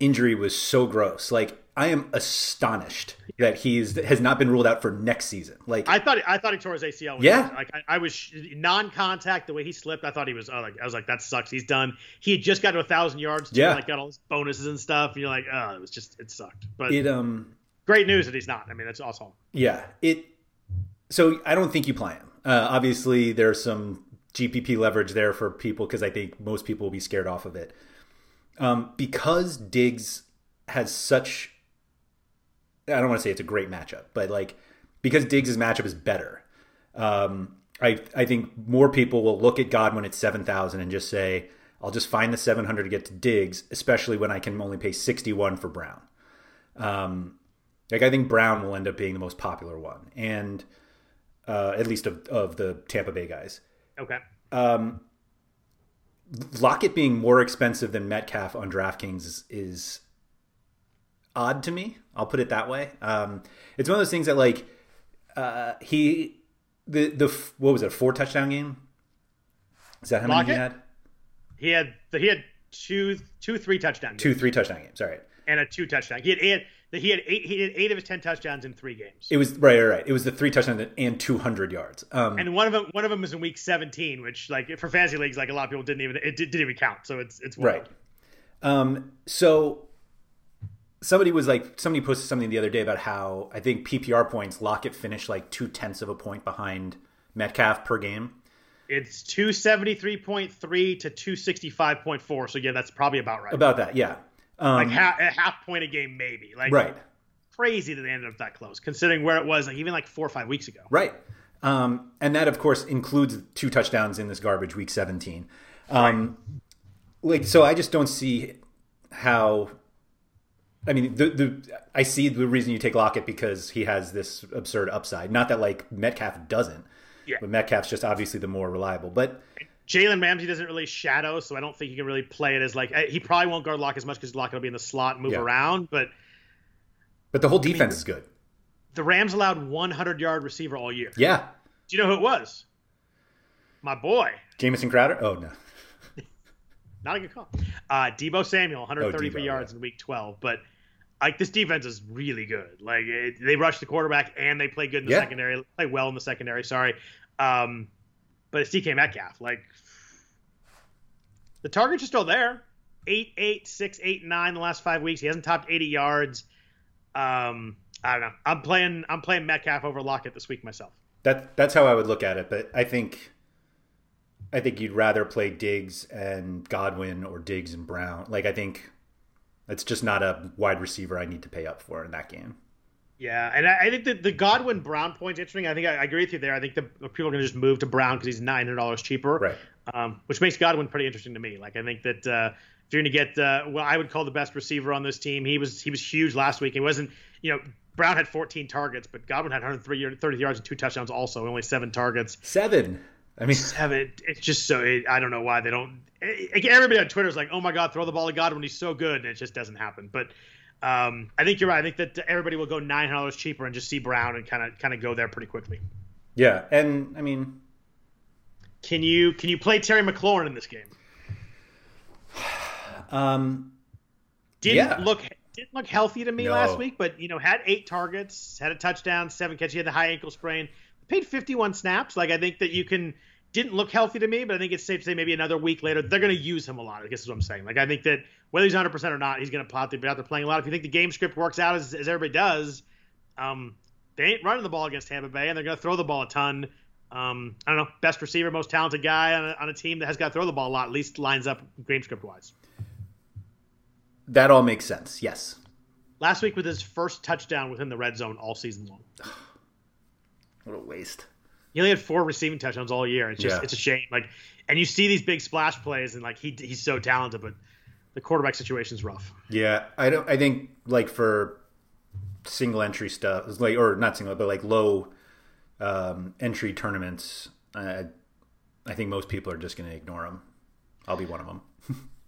injury was so gross. Like, I am astonished that he's has not been ruled out for next season. Like I thought, I thought he tore his ACL. Yeah, like I, I, was non-contact. The way he slipped, I thought he was. Oh, like I was like, that sucks. He's done. He had just got to a thousand yards. Too, yeah, like got all his bonuses and stuff. And you're like, oh, it was just it sucked. But it um, great news that he's not. I mean, that's awesome. Yeah, it. So I don't think you play him. Uh, obviously, there's some GPP leverage there for people because I think most people will be scared off of it. Um, because Diggs has such I don't want to say it's a great matchup, but like because Diggs' matchup is better, um, I I think more people will look at Godwin at seven thousand and just say, I'll just find the seven hundred to get to Diggs, especially when I can only pay sixty one for Brown. Um, like I think Brown will end up being the most popular one, and uh, at least of of the Tampa Bay guys. Okay. Um, Lockett being more expensive than Metcalf on DraftKings is, is odd to me. I'll put it that way. Um, it's one of those things that like uh, he the the what was it four touchdown game? Is that how Lockett? many he had? He had he had two two three touchdown games. two three touchdown games. All right, and a two touchdown. He had eight. He had eight. He had eight of his ten touchdowns in three games. It was right, right, right. It was the three touchdowns and two hundred yards. Um, and one of them, one of them was in week seventeen, which like for fantasy leagues, like a lot of people didn't even it didn't even count. So it's it's wild. right. Um, so somebody was like somebody posted something the other day about how I think PPR points Lockett finished like two tenths of a point behind Metcalf per game. It's two seventy three point three to two sixty five point four. So yeah, that's probably about right. About that, yeah. Um, like half, a half point a game, maybe. Like right. Crazy that they ended up that close, considering where it was like even like four or five weeks ago. Right. Um, and that of course includes two touchdowns in this garbage week seventeen. Um, right. Like so, I just don't see how I mean, the the I see the reason you take Lockett because he has this absurd upside. Not that like Metcalf doesn't, yeah. but Metcalf's just obviously the more reliable. But Jalen Ramsey doesn't really shadow, so I don't think you can really play it as like he probably won't guard Lock as much because Lockett will be in the slot and move yeah. around. But but the whole defense I mean, is good. The Rams allowed 100 yard receiver all year. Yeah. Do you know who it was? My boy, Jamison Crowder. Oh no. (laughs) not a good call. Uh, Deebo Samuel, 133 Deebo, yards yeah. in week 12, but like this defense is really good. Like it, they rush the quarterback and they play good in the Yeah. secondary, play well in the secondary. Sorry, um, but it's DK Metcalf. Like the targets are still there. Eight, eight, six, eight, nine the last five weeks. He hasn't topped 80 yards. Um, I don't know. I'm playing. I'm playing Metcalf over Lockett this week myself. That that's how I would look at it. But I think I think you'd rather play Diggs and Godwin or Diggs and Brown. Like I think it's just not a wide receiver I need to pay up for in that game. Yeah, and I, I think that the Godwin Brown point's interesting. I think I, I agree with you there. I think the people are going to just move to Brown because he's nine hundred dollars cheaper, Right. Um, which makes Godwin pretty interesting to me. Like I think that uh, if you're going to get uh, well, I would call the best receiver on this team. He was he was huge last week. He wasn't you know Brown had 14 targets, but Godwin had 103 30 yards and two touchdowns also, only seven targets. Seven. I mean, Seven. It's just so it, I don't know why they don't. It, everybody on Twitter is like, oh my god, throw the ball to Godwin He's so good, and it just doesn't happen. But um, I think you're right. I think that everybody will go nine dollars cheaper and just see Brown and kind of kind of go there pretty quickly. yeah, and I mean, Can you can you play Terry McLaurin in this game? (sighs) um, Didn't Yeah. look didn't look healthy to me No. last week, but you know had eight targets, had a touchdown, seven catches. He had the high ankle sprain. Paid fifty one snaps. Like I think that you can. Didn't look healthy to me, but I think it's safe to say maybe another week later they're going to use him a lot. I guess is what I'm saying. Like I think that whether he's 100 percent or not, he's going to there, be out there playing a lot. If you think the game script works out as, as everybody does, um, they ain't running the ball against Tampa Bay, and they're going to throw the ball a ton. Um, I don't know, best receiver, most talented guy on a, on a team that has got to throw the ball a lot. At least lines up game script wise. that all makes sense. Yes. Last week with his first touchdown within the red zone all season long. (sighs) What a waste. He only had four receiving touchdowns all year. It's just Yeah. it's a shame. Like, and you see these big splash plays, and like he he's so talented, but the quarterback situation is rough. Yeah, I don't. I think like for single entry stuff, like or not single, but like low um, entry tournaments, I, I think most people are just going to ignore them. I'll be one of them.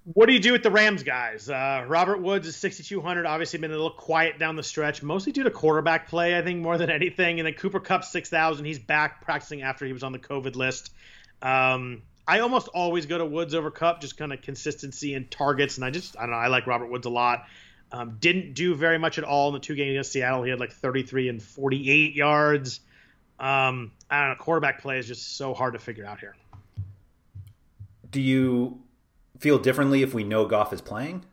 What do you do with the Rams guys? Uh, Robert Woods is 6,200. Obviously, been a little quiet down the stretch, mostly due to quarterback play, I think, more than (laughs) anything. And then Cooper Kupp 6,000. He's back practicing after he was on the COVID list. Um, I almost always go to Woods over Kupp, just kind of consistency and targets. And I just, I don't know, I like Robert Woods a lot. Um, didn't do very much at all in the two games against Seattle. He had like 33 and 48 yards. Um, I don't know. Quarterback play is just so hard to figure out here. Do you feel differently if we know Goff is playing?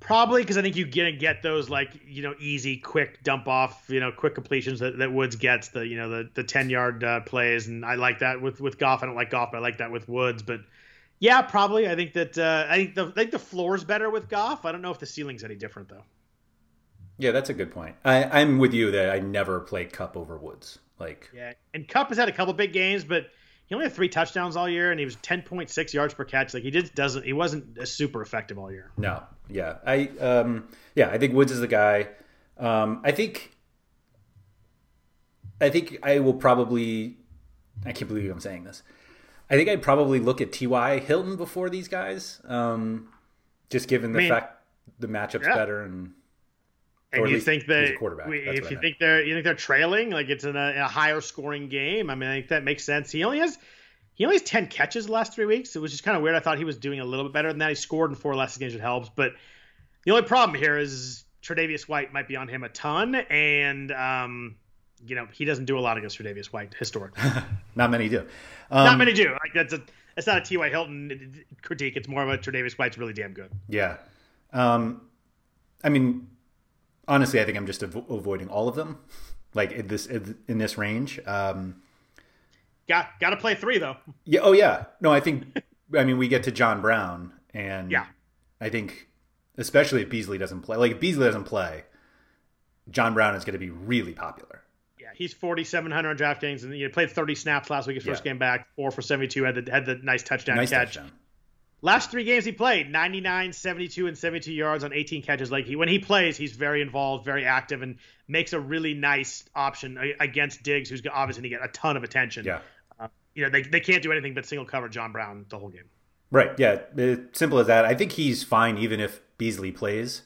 Probably because I think you get to get those like you know easy, quick dump off, you know, quick completions that, that Woods gets the you know the the ten yard uh, plays, and I like that with with Goff. I don't like Goff, but I like that with Woods. But yeah, probably. I think that uh, I think the I think the floor's better with Goff. I don't know if the ceiling's any different though. Yeah, that's a good point. I, I'm with you that I never play Kupp over Woods. Like, Yeah, and Kupp has had a couple big games, but he only had three touchdowns all year, and he was ten point six yards per catch. Like he just doesn't. He wasn't super effective all year. no, yeah, I, um, yeah, I think Woods is the guy. Um, I think, I think I will probably. I can't believe I'm saying this. I think I'd probably look at T.Y. Hilton before these guys, um, just given the I mean, fact the matchup's yeah. better and And you think that a quarterback. we- if you think they're you think they're trailing, like it's in a, a higher scoring game. I mean, I think that makes sense. He only has he only has ten catches the last three weeks. It was just kind of weird. I thought he was doing a little bit better than that. He scored in four last games. It helps, but the only problem here is Tre'Davious White might be on him a ton, and um, you know he doesn't do a lot against Tre'Davious White historically. (laughs) not many do. Um, Not many do. Like that's a that's not a T.Y. Hilton critique. It's more of a Tre'Davious White's really damn good. Yeah. Um, I mean, honestly, I think I'm just avo- avoiding all of them, like in this in this range. Um, Got got to play three though. yeah. Oh, yeah. No, I think. I mean, we get to John Brown, and Yeah. I think, especially if Beasley doesn't play, like if Beasley doesn't play, John Brown is going to be really popular. Yeah, he's 4,700 on DraftKings, and he played 30 snaps last week. His first Yeah. game back, four for 72. Had the had the nice touchdown nice catch. touchdown. Last three games he played, 99, 72, and 72 yards on 18 catches. Like he, when he plays, he's very involved, very active, and makes a really nice option against Diggs, who's obviously going to get a ton of attention. Yeah. Uh, you know, they, they can't do anything but single cover John Brown the whole game. Right. Yeah. uh, Simple as that. I think he's fine even if Beasley plays.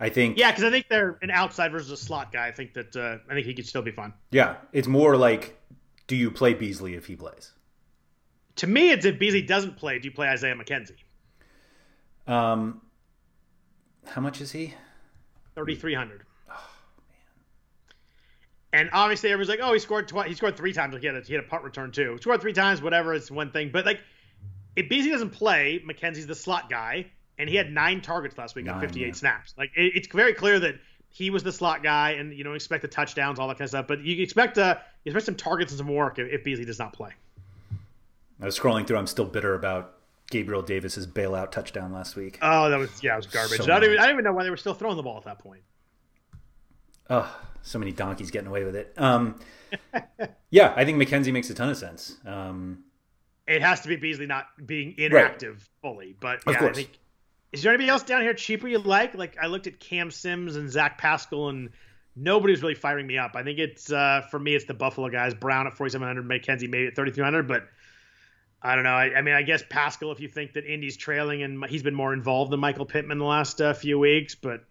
I think. Yeah, because I think they're an outside versus a slot guy. I think that uh, I think he could still be fine. Yeah. It's more like, do you play Beasley if he plays? To me, it's if Beasley doesn't play, do you play Isaiah McKenzie? Um, how much is he? Thirty three hundred. And obviously, everyone's like, "Oh, he scored twice. He scored three times. Like he had a, he had a punt return too. He scored three times. Whatever. It's one thing. But like, if Beasley doesn't play, McKenzie's the slot guy, and he had nine targets last week on 58 yeah. snaps. Like, it, it's very clear that he was the slot guy, and you don't expect the touchdowns, all that kind of stuff. But you expect uh, you expect some targets and some work if, if Beasley does not play. I was scrolling through. I'm still bitter about Gabriel Davis's bailout touchdown last week. Oh, that was yeah, it was garbage. So I, don't even, I don't even know why they were still throwing the ball at that point. Oh, so many donkeys getting away with it. Um, (laughs) yeah, I think McKenzie makes a ton of sense. Um, It has to be Beasley not being inactive fully, but Of yeah, I think. Is there anybody else down here cheaper you like? Like I looked at Cam Sims and Zach Pascal, and nobody's really firing me up. I think it's uh, for me, it's the Buffalo guys. Brown at 4,700, McKenzie maybe at 3,300, but I don't know. I, I mean, I guess Pascal, if you think that Indy's trailing and he's been more involved than Michael Pittman the last uh, few weeks, but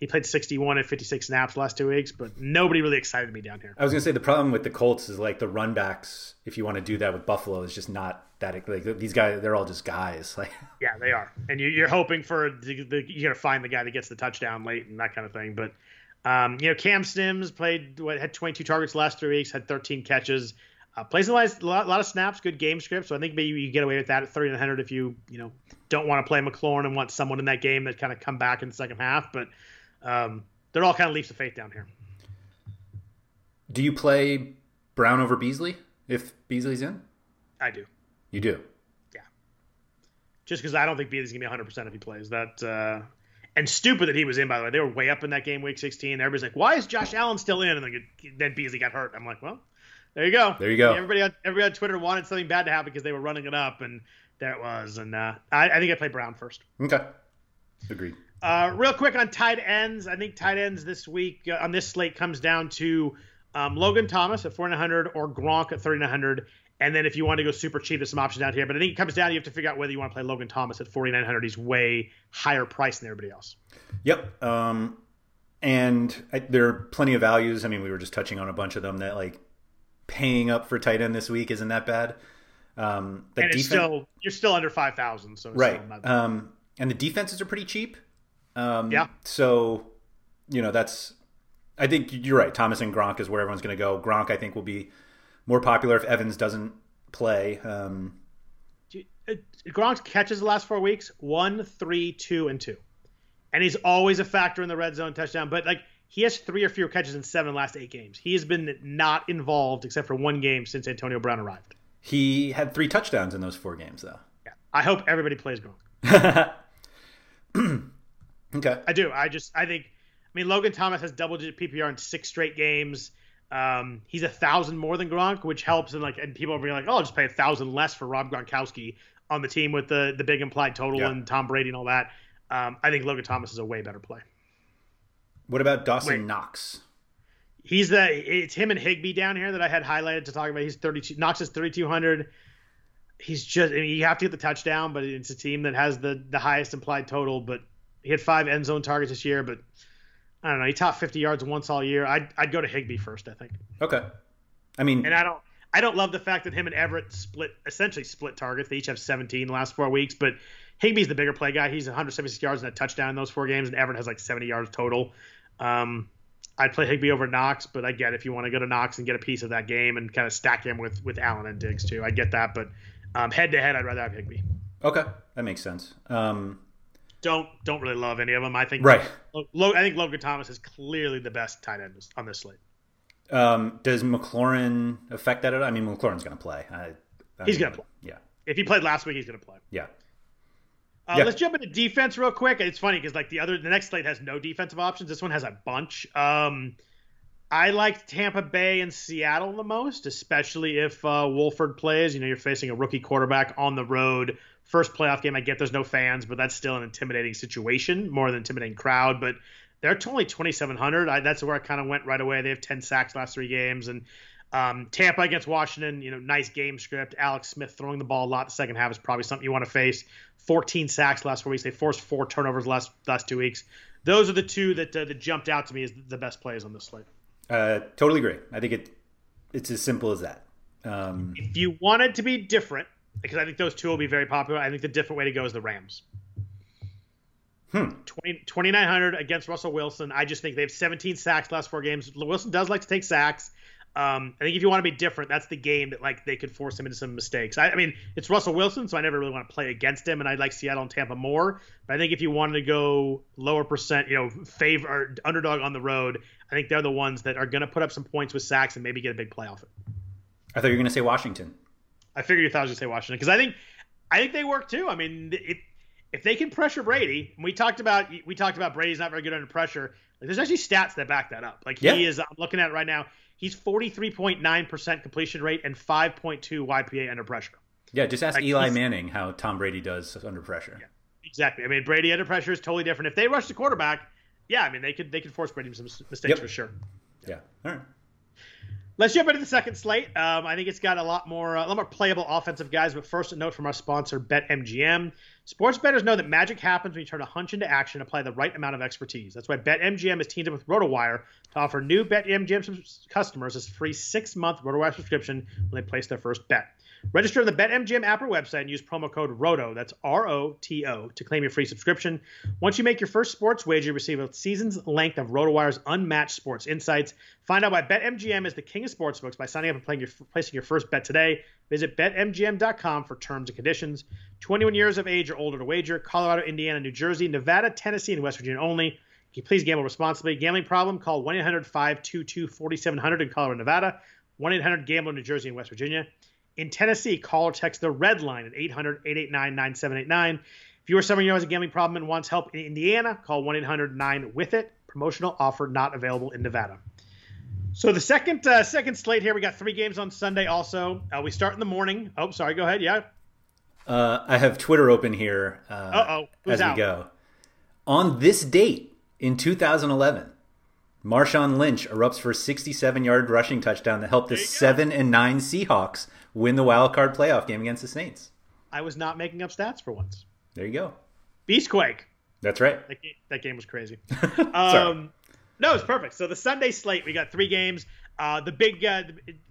he played 61 and 56 snaps the last two weeks, but nobody really excited me down here. I was gonna say the problem with the Colts is like the run backs. If you want to do that with Buffalo, is just not that. Like these guys, they're all just guys. (laughs) Like Yeah, they are, and you, you're hoping for the, the, you're gonna find the guy that gets the touchdown late and that kind of thing. But um, you know, Cam Sims played what had 22 targets last three weeks, had 13 catches, uh, plays a lot, a lot, of snaps, good game script. So I think maybe you get away with that at 3,900 if you you know don't want to play McLaurin and want someone in that game that kind of come back in the second half. But um, they're all kind of leaps of faith down here. Do you play Brown over Beasley if Beasley's in? I do. You do. Yeah. Just because I don't think Beasley's gonna be 100 percent if he plays. That uh, and stupid that he was in. By the way, they were way up in that game, week 16. Everybody's like, "Why is Josh Allen still in?" And then Beasley got hurt. I'm like, "Well, there you go. There you go. Everybody, on, everybody on Twitter wanted something bad to happen because they were running it up, and there it was. And uh, I, I think I played Brown first. Okay. Agreed. Uh, real quick on tight ends, I think tight ends this week uh, on this slate comes down to um, Logan Thomas at 4,900 or Gronk at 3,900. And then if you want to go super cheap, there's some options out here. But I think it comes down, you have to figure out whether you want to play Logan Thomas at 4,900. He's way higher price than everybody else. Yep. Um, and I, there are plenty of values. I mean, we were just touching on a bunch of them that like paying up for tight end this week isn't that bad. Um, the and it's defen- still, you're still under 5,000. So it's right. still not bad. Um, and the defenses are pretty cheap. Um, Yeah. So, you know, that's. I think you're right. Thomas and Gronk is where everyone's going to go. Gronk, I think, will be more popular if Evans doesn't play. Um, Uh, Gronk's catches the last four weeks one, three, two, and two, and he's always a factor in the red zone touchdown. But like he has three or fewer catches in seven last eight games. He has been not involved except for one game since Antonio Brown arrived. he had three touchdowns in those four games, though. Yeah, I hope everybody plays Gronk. (laughs) Okay. I do. I just I think. I mean, Logan Thomas has double digit PPR in six straight games. Um, he's a thousand more than Gronk, which helps. And like, and people are being like, "Oh, I'll just pay a thousand less for Rob Gronkowski on the team with the the big implied total Yeah. and Tom Brady and all that." Um, I think Logan Thomas is a way better play. What about Dawson Wait. Knox? He's the it's him and Higbee down here that I had highlighted to talk about. He's 32. Knox is 3200. He's just I mean, you have to get the touchdown, but it's a team that has the the highest implied total. But he had five end zone targets this year, but I don't know. He topped 50 yards once all year. I'd I'd go to Higbee first, I think. Okay. I mean, And I don't I don't love the fact that him and Everett split essentially split targets. They each have 17 the last four weeks, but Higbee's the bigger play guy. He's 176 yards and a touchdown in those four games, and Everett has like 70 yards total. Um, I'd play Higbee over Knox, but I get if you want to go to Knox and get a piece of that game and kind of stack him with with Allen and Diggs too. I get that, but um, head to head, I'd rather have Higbee. okay, that makes sense. Um, Don't don't really love any of them. I think right. Lo- I think Logan Thomas is clearly the best tight end on this slate. Um, does McLaurin affect that at all? I mean, McLaurin's going to play. I, I He's gonna play. Yeah. If he played last week, he's going to play. Yeah. Uh, Yeah. Let's jump into defense real quick. It's funny because like the other, the next slate has no defensive options. This one has a bunch. Um, I liked Tampa Bay and Seattle the most, especially if uh, Wolford plays. You know, you're facing a rookie quarterback on the road. First playoff game. I get there's no fans, but that's still an intimidating situation, more than intimidating crowd. But they're only 2,700. I, that's where I kind of went right away. They have 10 sacks last three games, and um, Tampa against Washington. You know, nice game script. Alex Smith throwing the ball a lot. The second half is probably something you want to face. 14 sacks last four weeks. They forced four turnovers last last two weeks. Those are the two that uh, that jumped out to me as the best plays on this slate. Uh, totally agree. I think it it's as simple as that. Um, If you wanted to be different, because I think those two will be very popular. I think the different way to go is the Rams. Hmm. 20, 2,900 against Russell Wilson. I just think they have 17 sacks last four games. Wilson does like to take sacks. Um, I think if you want to be different, that's the game that like they could force him into some mistakes. I, I, mean, it's Russell Wilson, so I never really want to play against him, and I like Seattle and Tampa more. But I think if you wanted to go lower percent, you know, favor or underdog on the road, I think they're the ones that are going to put up some points with sacks and maybe get a big play off it. I thought you were going to say Washington. I figured you thought I was going to say Washington because I think I think they work too. I mean, if if they can pressure Brady, we talked about we talked about Brady's not very good under pressure. Like, there's actually stats that back that up. Like he is, I'm looking at it right now. He's 43.9% completion rate and 5.2 YPA under pressure. Yeah, just ask like, Eli Manning how Tom Brady does under pressure. Yeah, exactly. I mean, Brady under pressure is totally different. If they rush the quarterback, yeah, I mean they could they could force Brady some mistakes yep. for sure. Yeah. All right. Let's jump into the second slate. Um, I think it's got a lot more, uh, a lot more playable offensive guys. But first, a note from our sponsor, BetMGM. Sports bettors know that magic happens when you turn a hunch into action and apply the right amount of expertise. That's why BetMGM has teamed up with RotoWire to offer new BetMGM customers a free six-month RotoWire subscription when they place their first bet. Register on the BetMGM app or website and use promo code ROTO, that's R O T O, to claim your free subscription. Once you make your first sports wager, you receive a season's length of RotoWire's unmatched sports insights. Find out why BetMGM is the king of sportsbooks by signing up and your, placing your first bet today. Visit BetMGM.com for terms and conditions. 21 years of age or older to wager. Colorado, Indiana, New Jersey, Nevada, Tennessee, and West Virginia only. Please gamble responsibly? Gambling problem? Call 1 800 522 4700 in Colorado, Nevada, 1 800 Gambler, New Jersey, and West Virginia. In Tennessee, call or text the red line at 800 889 9789. If you or someone you know has a gambling problem and wants help in Indiana, call 1 800 9 with it. Promotional offer not available in Nevada. So the second uh, second slate here, we got three games on Sunday. Also, uh, we start in the morning. Oh, sorry. Go ahead. Yeah. Uh, I have Twitter open here. Uh oh. As out? we go. On this date in 2011, Marshawn Lynch erupts for a 67-yard rushing touchdown that helped the seven and nine Seahawks win the wild card playoff game against the Saints. I was not making up stats for once. There you go. Beastquake. That's right. That game, that game was crazy. (laughs) um, no, it's perfect. So the Sunday slate, we got three games. Uh, the big, uh,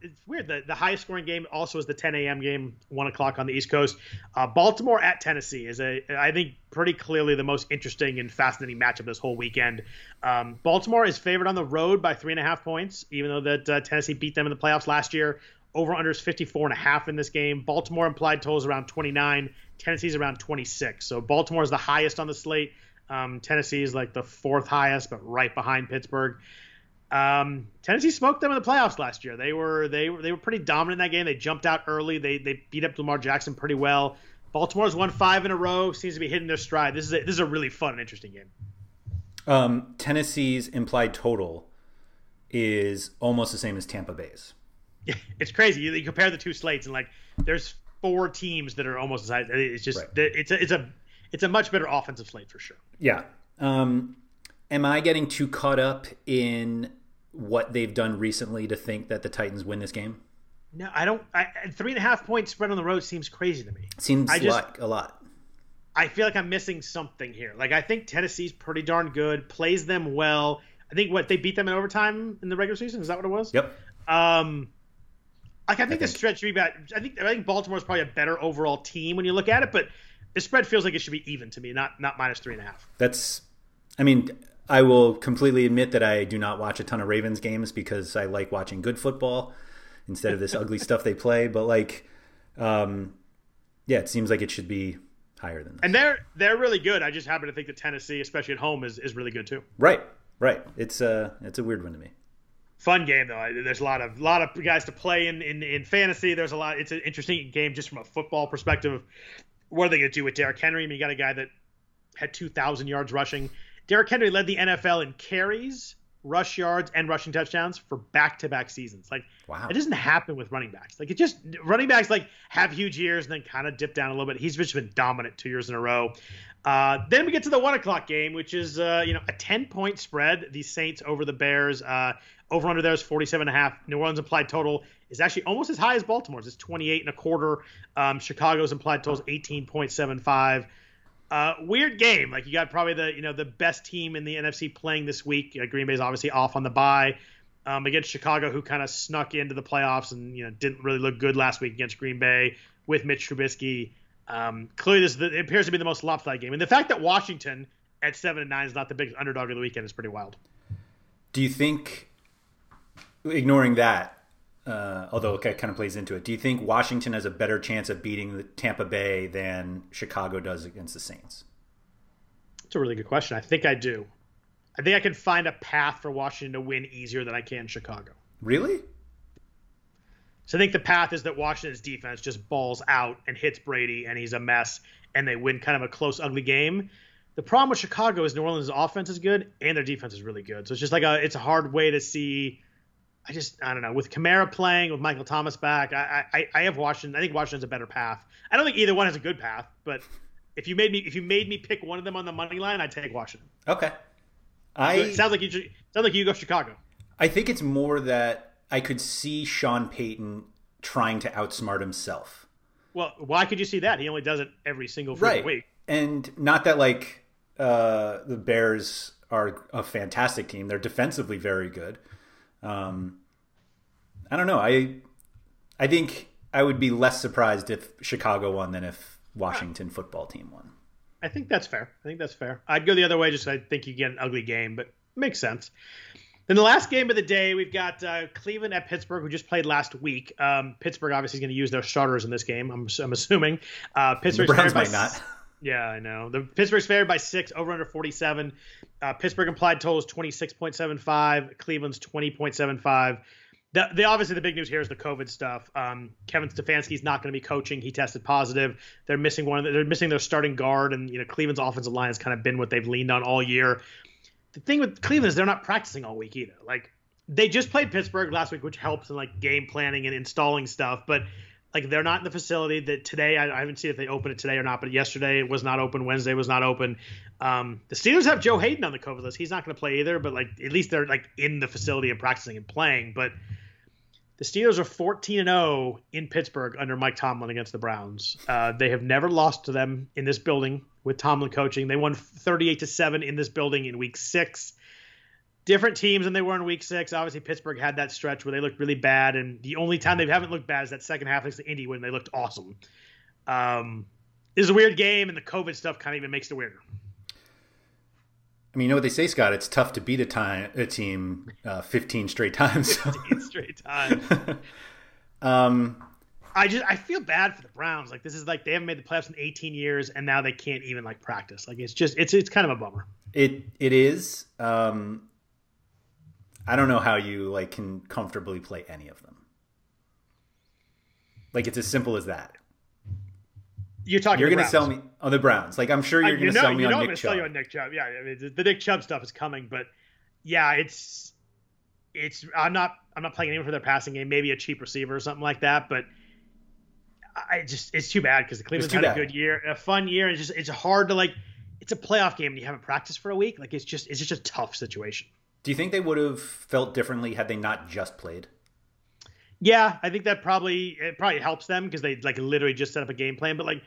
it's weird. The, the highest scoring game also is the 10 a.m. game, one o'clock on the East Coast. Uh, Baltimore at Tennessee is a, I think, pretty clearly the most interesting and fascinating matchup this whole weekend. Um, Baltimore is favored on the road by three and a half points, even though that uh, Tennessee beat them in the playoffs last year. Over under is 54 and a half in this game. Baltimore implied totals around 29. Tennessee's around 26. So Baltimore is the highest on the slate. Um, Tennessee is like the fourth highest, but right behind Pittsburgh. Um, Tennessee smoked them in the playoffs last year. They were they were they were pretty dominant in that game. They jumped out early. They they beat up Lamar Jackson pretty well. Baltimore's won five in a row. Seems to be hitting their stride. This is a, this is a really fun and interesting game. Um, Tennessee's implied total is almost the same as Tampa Bay's. (laughs) it's crazy. You, you, compare the two slates, and like there's four teams that are almost as high. It's just right. it's a it's a it's a much better offensive slate for sure. Yeah. Um, am I getting too caught up in what they've done recently to think that the Titans win this game? No, I don't. I, three and a half point spread on the road seems crazy to me. Seems I just, like a lot. I feel like I'm missing something here. Like I think Tennessee's pretty darn good, plays them well. I think what they beat them in overtime in the regular season. Is that what it was? Yep. Um, like I think, I think. the stretch should be about. I think I think Baltimore's probably a better overall team when you look at it, but the spread feels like it should be even to me, not not minus three and a half. That's, I mean, I will completely admit that I do not watch a ton of Ravens games because I like watching good football instead of this (laughs) ugly stuff they play. But like, um, yeah, it seems like it should be higher than this. And they're they're really good. I just happen to think that Tennessee, especially at home, is, is really good too. Right, right. It's uh it's a weird one to me fun game though. There's a lot of lot of guys to play in, in in fantasy. There's a lot. It's an interesting game just from a football perspective. What are they going to do with Derrick Henry? I mean, you got a guy that had 2,000 yards rushing. Derrick Henry led the NFL in carries, rush yards, and rushing touchdowns for back-to-back seasons. Like, wow. it doesn't happen with running backs. Like, it just running backs like have huge years and then kind of dip down a little bit. He's just been dominant two years in a row. Uh, then we get to the one o'clock game, which is uh, you know a 10 point spread. The Saints over the Bears. Uh, over under there is 47 and a half. New Orleans implied total is actually almost as high as Baltimore's. It's 28 and a quarter. Um, Chicago's implied total is 18.75. Uh, weird game. Like you got probably the you know the best team in the NFC playing this week. Uh, Green Bay's obviously off on the bye um, against Chicago, who kind of snuck into the playoffs and you know didn't really look good last week against Green Bay. with Mitch Trubisky. Um, clearly, this the, it appears to be the most lopsided game, and the fact that Washington at seven and nine is not the biggest underdog of the weekend is pretty wild. Do you think, ignoring that, uh, although it kind of plays into it, do you think Washington has a better chance of beating the Tampa Bay than Chicago does against the Saints? It's a really good question. I think I do. I think I can find a path for Washington to win easier than I can Chicago. Really? So I think the path is that Washington's defense just balls out and hits Brady, and he's a mess, and they win kind of a close, ugly game. The problem with Chicago is New Orleans' offense is good and their defense is really good. So it's just like a it's a hard way to see. I just I don't know with Kamara playing with Michael Thomas back. I I, I have Washington. I think Washington's a better path. I don't think either one has a good path, but if you made me if you made me pick one of them on the money line, I'd take Washington. Okay. I it sounds like you sounds like you go Chicago. I think it's more that I could see Sean Payton trying to outsmart himself. Well, why could you see that? He only does it every single right. week. And not that like uh, the Bears are a fantastic team. They're defensively very good. Um, I don't know. I I think I would be less surprised if Chicago won than if Washington football team won. I think that's fair. I think that's fair. I'd go the other way. Just I think you get an ugly game, but makes sense. Then the last game of the day, we've got uh, Cleveland at Pittsburgh, who just played last week. Um, Pittsburgh obviously is going to use their starters in this game. I'm, I'm assuming. Uh, Pittsburgh might not. Yeah, I know. The Pittsburgh's favored by six, over under 47. Uh, Pittsburgh implied total is 26.75. Cleveland's 20.75. The, the, obviously the big news here is the COVID stuff. Um, Kevin Stefanski's not going to be coaching. He tested positive. They're missing one. The, they're missing their starting guard, and you know Cleveland's offensive line has kind of been what they've leaned on all year. The thing with Cleveland is they're not practicing all week either. Like they just played Pittsburgh last week, which helps in like game planning and installing stuff, but like they're not in the facility that today. I, I, haven't seen if they open it today or not, but yesterday it was not open. Wednesday was not open. Um, the Steelers have Joe Haden on the COVID list. He's not going to play either, but like at least they're like in the facility and practicing and playing. But the Steelers are 14 and 0 in Pittsburgh under Mike Tomlin against the Browns. Uh, they have never lost to them in this building with Tomlin coaching. They won 38 to seven in this building in Week Six different teams than they were in week six. Obviously, Pittsburgh had that stretch where they looked really bad, and the only time they haven't looked bad is that second half against the Indy when they looked awesome. Um, is a weird game, and the COVID stuff kind of even makes it weirder. I mean, you know what they say, Scott? It's tough to beat a, time, a team uh, 15 straight times. (laughs) 15 straight times. (laughs) um, I just I feel bad for the Browns. Like this is like they haven't made the playoffs in 18 years, and now they can't even like practice. Like it's just it's it's kind of a bummer. It it is. Um, I don't know how you like can comfortably play any of them. Like it's as simple as that. You're talking. You're going to sell me on the Browns. Like I'm sure you're going to sell me you on know Nick I'm Chubb. Sell you on Nick Chubb. Yeah, I mean, the Nick Chubb stuff is coming, but yeah, it's it's. I'm not. I'm not playing anyone for their passing game. Maybe a cheap receiver or something like that. But I just it's too bad because the Cleveland's had bad. a good year, a fun year. And it's just it's hard to like. It's a playoff game and you haven't practiced for a week. Like it's just it's just a tough situation. Do you think they would have felt differently had they not just played? Yeah, I think that probably it probably helps them because they like literally just set up a game plan. But like,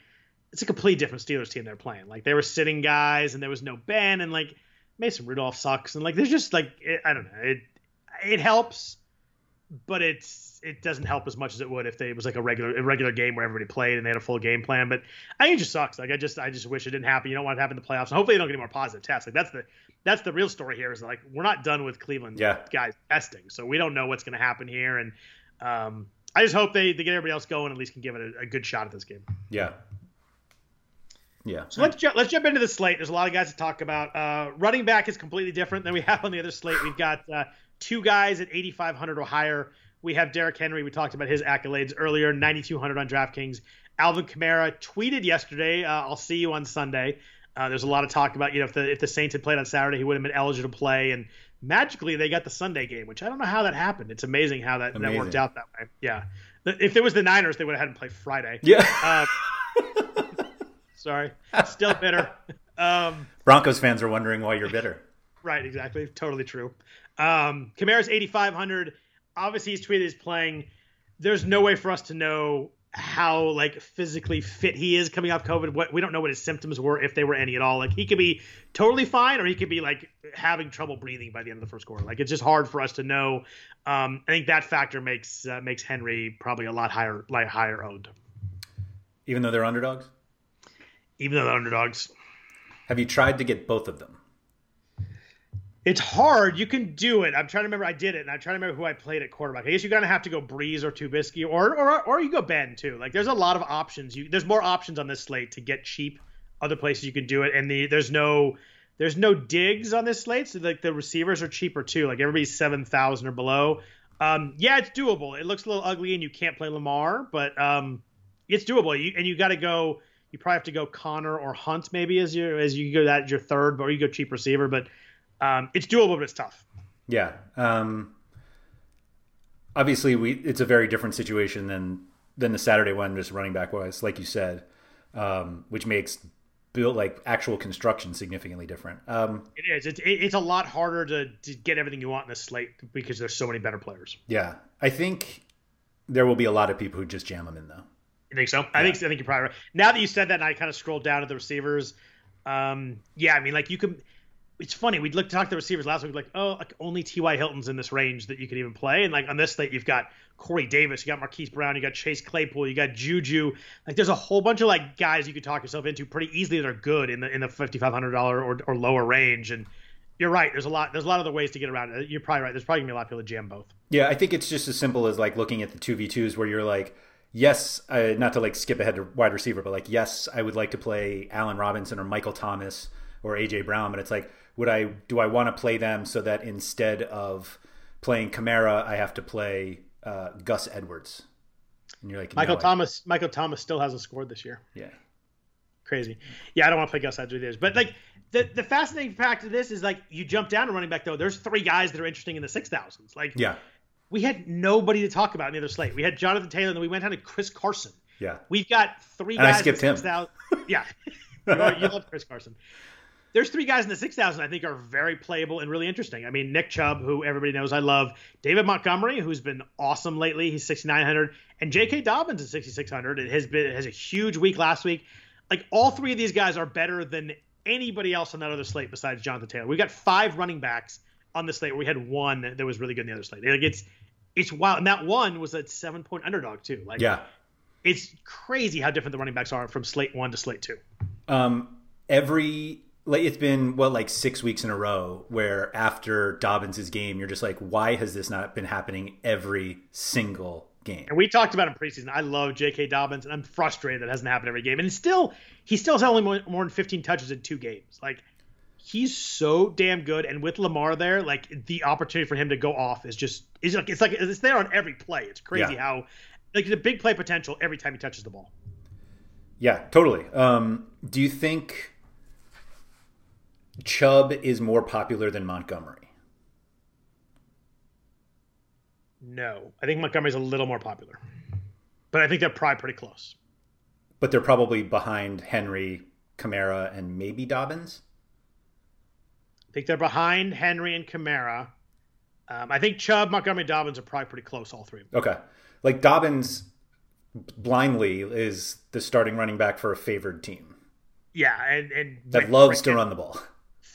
it's a completely different Steelers team they're playing. Like they were sitting guys and there was no Ben and like Mason Rudolph sucks and like there's just like it, I don't know it it helps, but it's it doesn't help as much as it would if they, it was like a regular a regular game where everybody played and they had a full game plan. But I think it just sucks. Like I just I just wish it didn't happen. You don't want it to happen in the playoffs. And hopefully they don't get any more positive tests. Like that's the that's the real story here is like we're not done with Cleveland yeah. guys testing, so we don't know what's going to happen here, and um, I just hope they, they get everybody else going. At least can give it a, a good shot at this game. Yeah. Yeah. So let's ju- let's jump into the slate. There's a lot of guys to talk about. Uh, running back is completely different than we have on the other slate. We've got uh, two guys at 8,500 or higher. We have Derrick Henry. We talked about his accolades earlier. 9,200 on DraftKings. Alvin Kamara tweeted yesterday. Uh, I'll see you on Sunday. Uh, there's a lot of talk about you know if the if the Saints had played on Saturday, he would have been eligible to play, and magically they got the Sunday game, which I don't know how that happened. It's amazing how that, amazing. that worked out that way. Yeah, if it was the Niners, they would have had him play Friday. Yeah. Uh, (laughs) sorry, still bitter. (laughs) Um, Broncos fans are wondering why you're bitter. Right, exactly, totally true. Um, Kamara's 8,500. Obviously, he's tweeted he's playing. There's no way for us to know how like physically fit he is coming off COVID. What we don't know what his symptoms were, if they were any at all. Like he could be totally fine, or he could be like having trouble breathing by the end of the first quarter. Like it's just hard for us to know. Um, I think that factor makes uh, makes Henry probably a lot higher, like higher owned. even though they're underdogs. Even though they're underdogs. Have you tried to get both of them? It's hard. You can do it. I'm trying to remember. I did it, and I'm trying to remember who I played at quarterback. I guess you're gonna have to go Brees or Trubisky, or or or you go Ben too. Like there's a lot of options. You there's more options on this slate to get cheap. Other places you can do it, and the there's no there's no Diggs on this slate, so like the receivers are cheaper too. Like everybody's seven thousand or below. Um, yeah, it's doable. It looks a little ugly, and you can't play Lamar, but um, it's doable. You, and you got to go. You probably have to go Conner or Hunt maybe as your as you go that your third, or you go cheap receiver, but um, it's doable, but it's tough. Yeah. Um, obviously, we it's a very different situation than than the Saturday one, just running back wise, like you said, um, which makes build like actual construction significantly different. Um, it is. It's it's a lot harder to, to get everything you want in the slate because there's so many better players. Yeah, I think there will be a lot of people who just jam them in though. You think so? Yeah. I think I think you're probably right. Now that you said that, and I kind of scrolled down to the receivers. Um, yeah, I mean, like you could it's funny. We'd look to talk to the receivers last week, like, oh, like only T.Y. Hilton's in this range that you could even play. And like on this slate, you've got Corey Davis, you got Marquise Brown, you got Chase Claypool, you got Juju. Like there's a whole bunch of like guys you could talk yourself into pretty easily that are good in the in the fifty five hundred dollar or, or lower range. And you're right. There's a lot. There's a lot of other ways to get around it. You're probably right. There's probably gonna be a lot of people that jam both. Yeah, I think it's just as simple as like looking at the two v twos where you're like, yes, uh, not to like skip ahead to wide receiver, but like, yes, I would like to play Allen Robinson or Michael Thomas or AJ Brown, but it's like would I do I want to play them so that instead of playing Kamara, I have to play uh, Gus Edwards? And you're like, Michael no, Thomas. I... Michael Thomas still hasn't scored this year. Yeah, crazy. Yeah, I don't want to play Gus Edwards. But like the the fascinating fact of this is like you jump down to running back though. There's three guys that are interesting in the six thousands. Like yeah, we had nobody to talk about in the other slate. We had Jonathan Taylor, and then we went down to Chris Carson. Yeah, we've got three and guys. I skipped him. (laughs) yeah, you, you love Chris Carson there's three guys in the 6,000 I think are very playable and really interesting. I mean, Nick Chubb, who everybody knows I love, David Montgomery, who's been awesome lately. He's 6,900, and J.K. Dobbins is 6,600. It has been has a huge week last week. Like all three of these guys are better than anybody else on that other slate besides Jonathan Taylor. We've got five running backs on the slate where we had one that was really good in the other slate. Like it's it's wild, and that one was a seven point underdog too. Like yeah, it's crazy how different the running backs are from slate one to slate two. Um, every like it's been what like six weeks in a row where after Dobbins' game, you're just like, why has this not been happening every single game? And we talked about in preseason. I love J.K. Dobbins, and I'm frustrated that it hasn't happened every game. And still, he still has only more, more than 15 touches in two games. Like he's so damn good, and with Lamar there, like the opportunity for him to go off is just is like it's like it's there on every play. It's crazy yeah. how like the big play potential every time he touches the ball. Yeah, totally. Um, do you think? Chubb is more popular than Montgomery? No, I think Montgomery's a little more popular, but I think they're probably pretty close. But they're probably behind Henry, Kamara, and maybe Dobbins. I think they're behind Henry and Kamara. Um, I think Chubb, Montgomery, Dobbins are probably pretty close, all three. Okay, like Dobbins blindly is the starting running back for a favored team. Yeah, and and that loves to run the ball.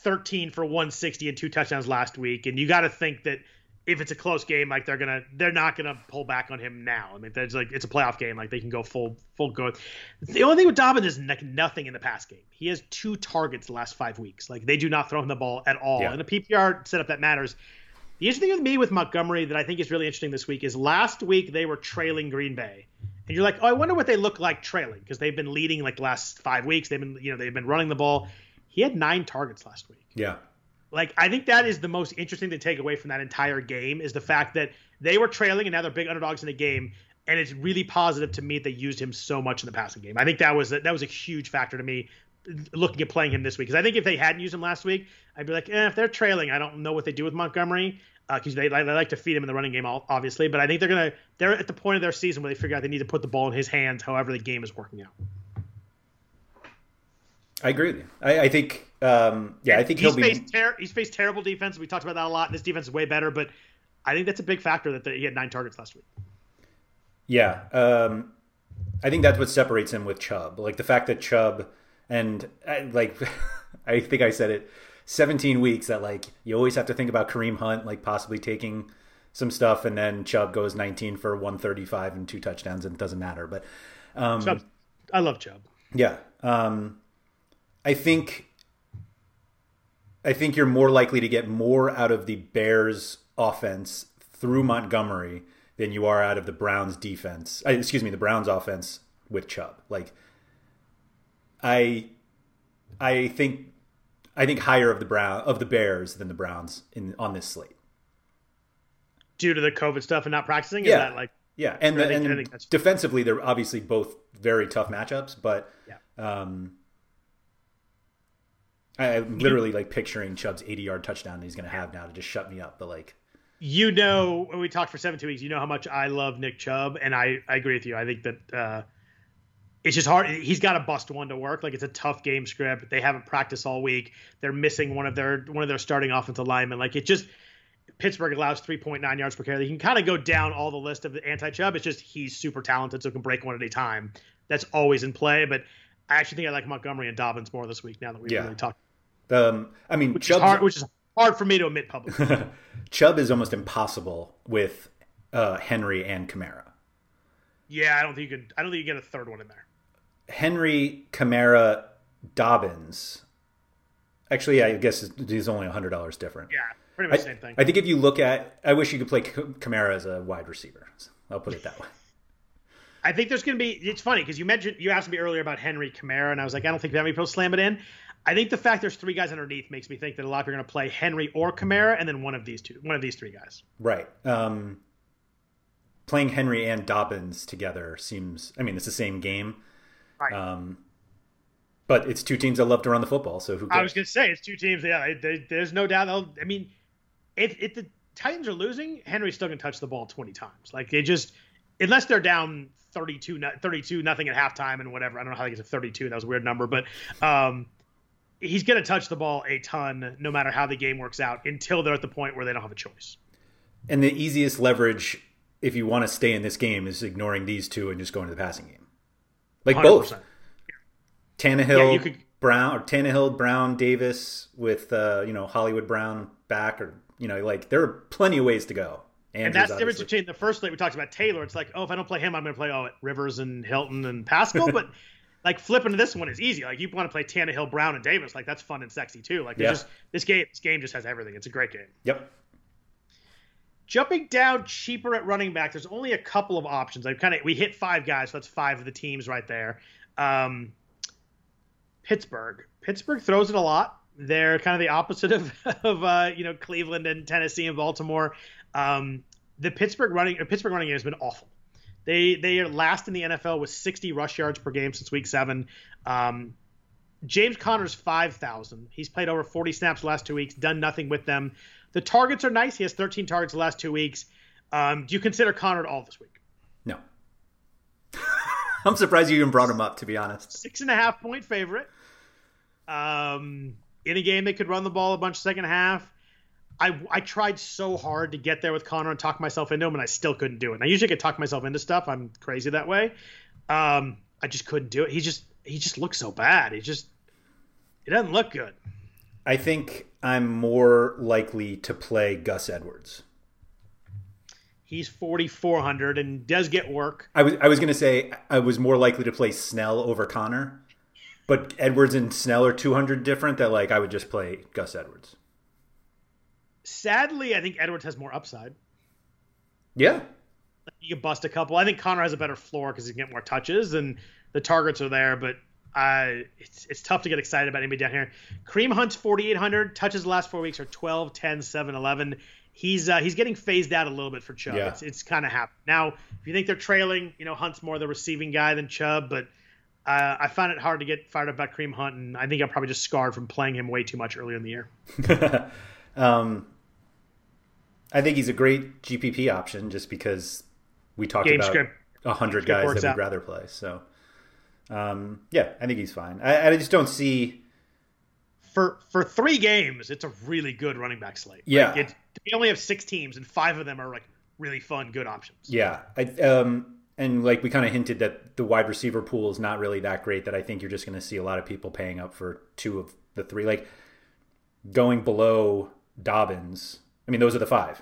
13 for 160 and two touchdowns last week, and you got to think that if it's a close game, like they're gonna, they're not gonna pull back on him now. I mean, there's like it's a playoff game, like they can go full, full go. The only thing with Dobbins is like nothing in the pass game. He has two targets the last five weeks. Like they do not throw him the ball at all. Yeah. In a PPR setup, that matters. The interesting thing with me with Montgomery that I think is really interesting this week is last week they were trailing Green Bay, and you're like, oh, I wonder what they look like trailing because they've been leading like the last five weeks. They've been, you know, they've been running the ball. He had nine targets last week. Yeah. Like I think that is the most interesting to take away from that entire game is the fact that they were trailing and now they're big underdogs in the game, and it's really positive to me that they used him so much in the passing game. I think that was a, that was a huge factor to me looking at playing him this week because I think if they hadn't used him last week, I'd be like, eh, if they're trailing, I don't know what they do with Montgomery because uh, they, they like to feed him in the running game, obviously. But I think they're gonna they're at the point of their season where they figure out they need to put the ball in his hands, however the game is working out. I agree with you. I, I think, um, yeah, I think he's faced be... ter- he's faced terrible defense. We talked about that a lot. This defense is way better, but I think that's a big factor that the, he had nine targets last week. Yeah, um, I think that's what separates him with Chubb. Like the fact that Chubb and uh, like (laughs) I think I said it, 17 weeks that like you always have to think about Kareem Hunt like possibly taking some stuff, and then Chubb goes 19 for 135 and two touchdowns, and it doesn't matter. But um, I love Chubb. Yeah. Um, I think I think you're more likely to get more out of the Bears offense through Montgomery than you are out of the Browns defense. Uh, excuse me, the Browns offense with Chubb. Like I I think I think higher of the Brown of the Bears than the Browns in on this slate. Due to the COVID stuff and not practicing, yeah, that like yeah, and, the, think- and defensively they're obviously both very tough matchups, but Yeah. um, I'm literally like picturing Chubb's 80 yard touchdown that he's going to have now to just shut me up. But like, you know when we talked for 17 weeks, you know how much I love Nick Chubb, and I, I agree with you. I think that uh, it's just hard. He's got to bust one to work. Like it's a tough game script. They haven't practiced all week. They're missing one of their one of their starting offensive linemen. Like it just Pittsburgh allows 3.9 yards per carry. You can kind of go down all the list of the anti Chubb. It's just he's super talented, so can break one at a time. That's always in play. But I actually think I like Montgomery and Dobbins more this week now that we've Yeah. really talked. Um, I mean, Which is, hard, which is hard for me to admit publicly. (laughs) Chubb is almost impossible with uh, Henry and Kamara. yeah, I don't think you could. I don't think you get a third one in there. Henry, Kamara, Dobbins. Actually, I guess he's only hundred dollars different. Yeah, pretty much I, the same thing. I think if you look at, I wish you could play Kamara as a wide receiver. I'll put it that way. I think there's going to be. It's funny because you mentioned you asked me earlier about Henry Kamara, and I was like, I don't think that many people slam it in. I think the fact there's three guys underneath makes me think that a lot of people are going to play Henry or Kamara, and then one of these two, one of these three guys. Right. Um, playing Henry and Dobbins together seems. I mean, it's the same game. Right. Um, but it's two teams that love to run the football. So who? Cares? I was going to say it's two teams. Yeah, they, there's no doubt. They'll, I mean, if, if the Titans are losing, Henry's still going to touch the ball 20 times. Like they just, unless they're down 32, 32 nothing at halftime and whatever. I don't know how they get to 32. That was a weird number, but um, he's going to touch the ball a ton, no matter how the game works out, until they're at the point where they don't have a choice. And the easiest leverage, if you want to stay in this game, is ignoring these two and just going to the passing game. Like 100%. both Tannehill, Yeah, you could- Brown, or Tannehill, Brown, Davis, with uh, you know Hollywood Brown back, or you know, like there are plenty of ways to go. And Andrews, that's the difference between the first slate we talked about Taylor. It's like, oh, if I don't play him, I'm going to play oh Rivers and Hilton and Pascal. (laughs) but like flipping to this one is easy. Like you want to play Tannehill, Brown, and Davis. Like that's fun and sexy too. Like Yeah. just this game. This game just has everything. It's a great game. Yep. Jumping down cheaper at running back, there's only a couple of options. I kind of we hit five guys, so that's five of the teams right there. Um, Pittsburgh. Pittsburgh throws it a lot. They're kind of the opposite of (laughs) of uh, you know Cleveland and Tennessee and Baltimore. Um, the Pittsburgh running Pittsburgh running game has been awful. They they are last in the NFL with 60 rush yards per game since week seven. Um, James Conner's 5,000. He's played over 40 snaps the last two weeks, done nothing with them. The targets are nice. He has 13 targets the last two weeks. Um, do you consider Conner at all this week? No. (laughs) I'm surprised you even brought him up, to be honest. Six and a half point favorite. Um, in a game they could run the ball a bunch second half. I, I tried so hard to get there with Conner and talk myself into him, and I still couldn't do it. And I usually can talk myself into stuff. I'm crazy that way. Um, I just couldn't do it. He just he just looks so bad. He just it doesn't look good. I think I'm more likely to play Gus Edwards. He's 4,400 and does get work. I was I was gonna say I was more likely to play Snell over Conner, but Edwards and Snell are 200 different. That like I would just play Gus Edwards. Sadly, I think Edwards has more upside. Yeah, You can bust a couple. I think Conner has a better floor because he can get more touches and the targets are there, but uh, it's it's tough to get excited about anybody down here. Kareem Hunt's 4,800. Touches the last four weeks are 12, 10, 7, 11. He's uh, he's getting phased out a little bit for Chubb. Yeah. It's, it's kind of happened. Now, if you think they're trailing, you know, Hunt's more the receiving guy than Chubb, but uh, I found it hard to get fired up about Kareem Hunt, and I think I'm probably just scarred from playing him way too much earlier in the year. (laughs) um, I think he's a great GPP option just because we talked Game about a hundred guys that we'd out. rather play. So, um, yeah, I think he's fine. I, I just don't see. for for three games, it's a really good running back slate. Yeah. like it, we only have six teams, and five of them are like really fun, good options. Yeah, I, um, and like we kind of hinted that the wide receiver pool is not really that great. That I think you're just going to see a lot of people paying up for two of the three. Like going below Dobbins. I mean, those are the five.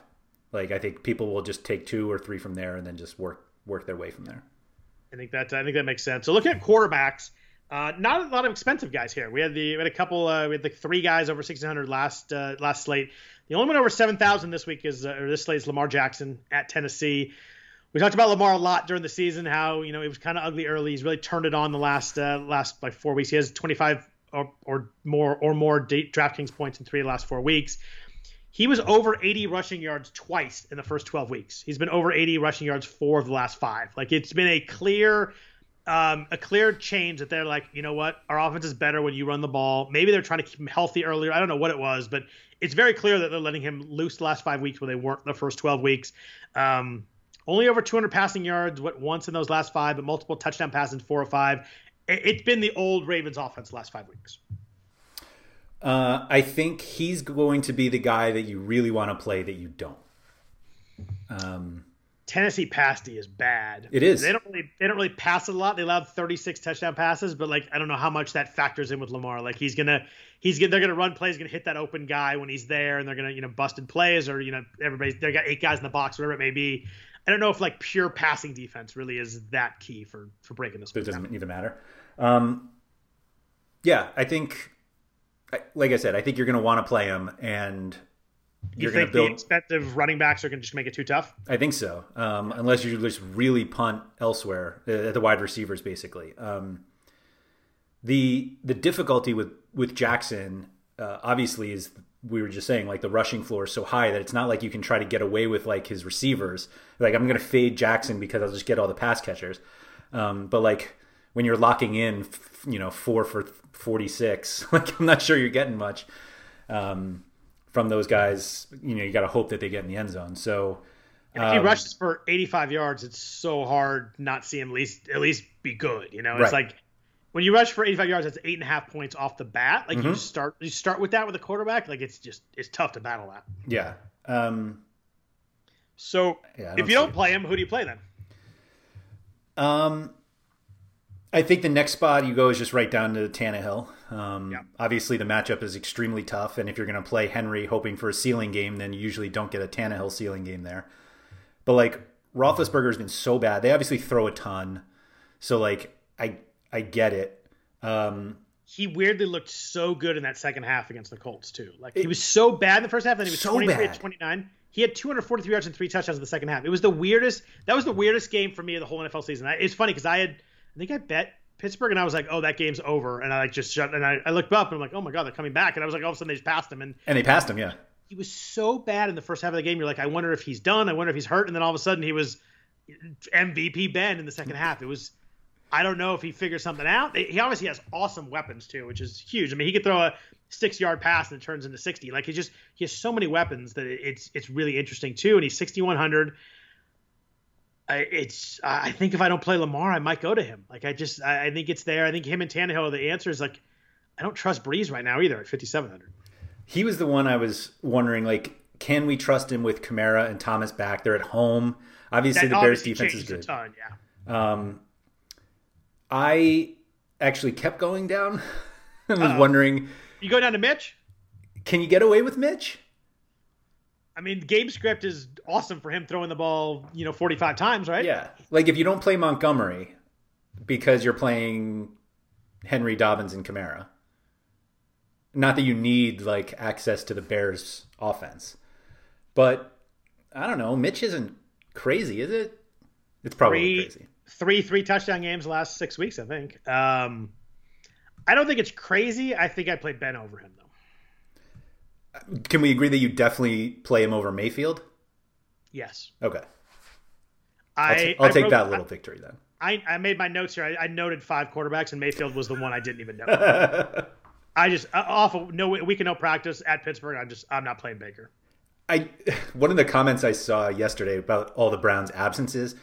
Like I think people will just take two or three from there and then just work work their way from there. I think that I think that makes sense. So looking at quarterbacks, uh, not a lot of expensive guys here. We had the we had a couple. Uh, we had the three guys over sixteen hundred last uh, last slate. The only one over seven thousand this week is uh, or this slate is Lamar Jackson at Tennessee. We talked about Lamar a lot during the season. How you know it was kind of ugly early. He's really turned it on the last uh, last like four weeks. He has twenty five or, or more or more DraftKings points in three of the last four weeks. He was over 80 rushing yards twice in the first 12 weeks. He's been over 80 rushing yards four of the last five. Like it's been a clear, um, a clear change that they're like, you know what, our offense is better when you run the ball. Maybe they're trying to keep him healthy earlier. I don't know what it was, but it's very clear that they're letting him loose the last five weeks where they weren't the first 12 weeks. Um, only over 200 passing yards, what once in those last five, but multiple touchdown passes four or five. It's been the old Ravens offense the last five weeks. Uh, I think he's going to be the guy that you really want to play that you don't. Um, Tennessee pasty is bad. It is. They don't really they don't really pass it a lot. They allowed 36 touchdown passes, but like I don't know how much that factors in with Lamar. Like he's gonna he's gonna they're gonna run plays, gonna hit that open guy when he's there, and they're gonna you know busted plays or you know everybody's they got eight guys in the box, whatever it may be. I don't know if like pure passing defense really is that key for for breaking this. It doesn't down. even matter. Um, yeah, I think like I said, I think you're going to want to play him, and you think build... the expensive running backs are going to just make it too tough? I think so, um, unless you just really punt elsewhere uh, at the wide receivers, basically. Um, the the difficulty with with Jackson, uh, obviously, is we were just saying like the rushing floor is so high that it's not like you can try to get away with like his receivers. Like I'm going to fade Jackson because I'll just get all the pass catchers, um, but like when you're locking in, you know, four for 46. (laughs) Like I'm not sure you're getting much um, from those guys. You know, you got to hope that they get in the end zone. So um, if he um, rushes for 85 yards, it's so hard not see him at least at least be good. You know, it's right. like when you rush for 85 yards, that's eight and a half points off the bat. Like mm-hmm. you start you start with that with a quarterback. Like it's just it's tough to battle that. Yeah. Um, so yeah, if you don't play him, who do you play then? Um, I think the next spot you go is just right down to Tannehill. Um, yeah. Obviously, the matchup is extremely tough, and if you're going to play Henry hoping for a ceiling game, then you usually don't get a Tannehill ceiling game there. But like Roethlisberger's been so bad; they obviously throw a ton, so like I I get it. Um, he weirdly looked so good in that second half against the Colts too. Like it, he was so bad in the first half, then he was so 23 bad. 29. He had 243 yards and three touchdowns in the second half. It was the weirdest. That was the weirdest game for me of the whole NFL season. It's funny because I had I think I bet Pittsburgh, and I was like, "Oh, that game's over." And I like just shut, and I, I looked up, and I'm like, "Oh my god, they're coming back!" And I was like, all of a sudden they just passed him, and and they passed him, yeah. He was so bad in the first half of the game. You're like, I wonder if he's done. I wonder if he's hurt. And then all of a sudden he was MVP Ben in the second half. It was, I don't know if he figures something out. He obviously has awesome weapons too, which is huge. I mean, he could throw a six yard pass and it turns into 60. Like he just he has so many weapons that it's it's really interesting too. And he's 6100 it's I think if I don't play Lamar, I might go to him. Like I just I, think it's there. I think him and Tannehill are the answers. Like I don't trust Brees right now either at 5700. He was the one I was wondering like can we trust him with Kamara and Thomas back? They're at home. Obviously that the Bears defense is good. Ton, yeah. Um I actually kept going down. (laughs) I was Uh-oh. wondering You go down to Mitch? Can you get away with Mitch? I mean, game script is awesome for him throwing the ball, you know, 45 times, right? Yeah. Like if you don't play Montgomery because you're playing Henry Dobbins and Kamara. Not that you need like access to the Bears offense. But I don't know, Mitch isn't crazy, is it? It's probably three, crazy. Three three touchdown games last 6 weeks, I think. Um I don't think it's crazy. I think I played Ben over him though. Can we agree that you definitely play him over Mayfield? Yes. Okay. I, I'll, t- I'll take wrote, that little I, victory then. I, I made my notes here. I, I, noted five quarterbacks, and Mayfield was the one I didn't even know. (laughs) I just uh, awful no we can no practice at Pittsburgh. I'm just I'm not playing Baker. I (laughs) one of the comments I saw yesterday about all the Browns absences,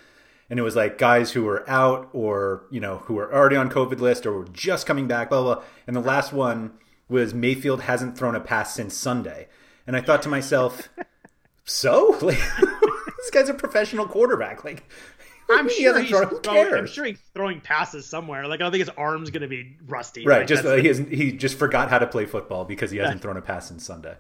and it was like guys who were out or you know who were already on COVID list or were just coming back, blah blah. blah. And the last one was Mayfield hasn't thrown a pass since Sunday. And I thought to myself, (laughs) so? Like, (laughs) this guy's a professional quarterback. Like, I'm sure he's thrown, throwing, I'm sure he's throwing passes somewhere. Like I don't think his arm's going to be rusty. Right. Like, just uh, he, he just forgot how to play football because he hasn't thrown a pass since Sunday.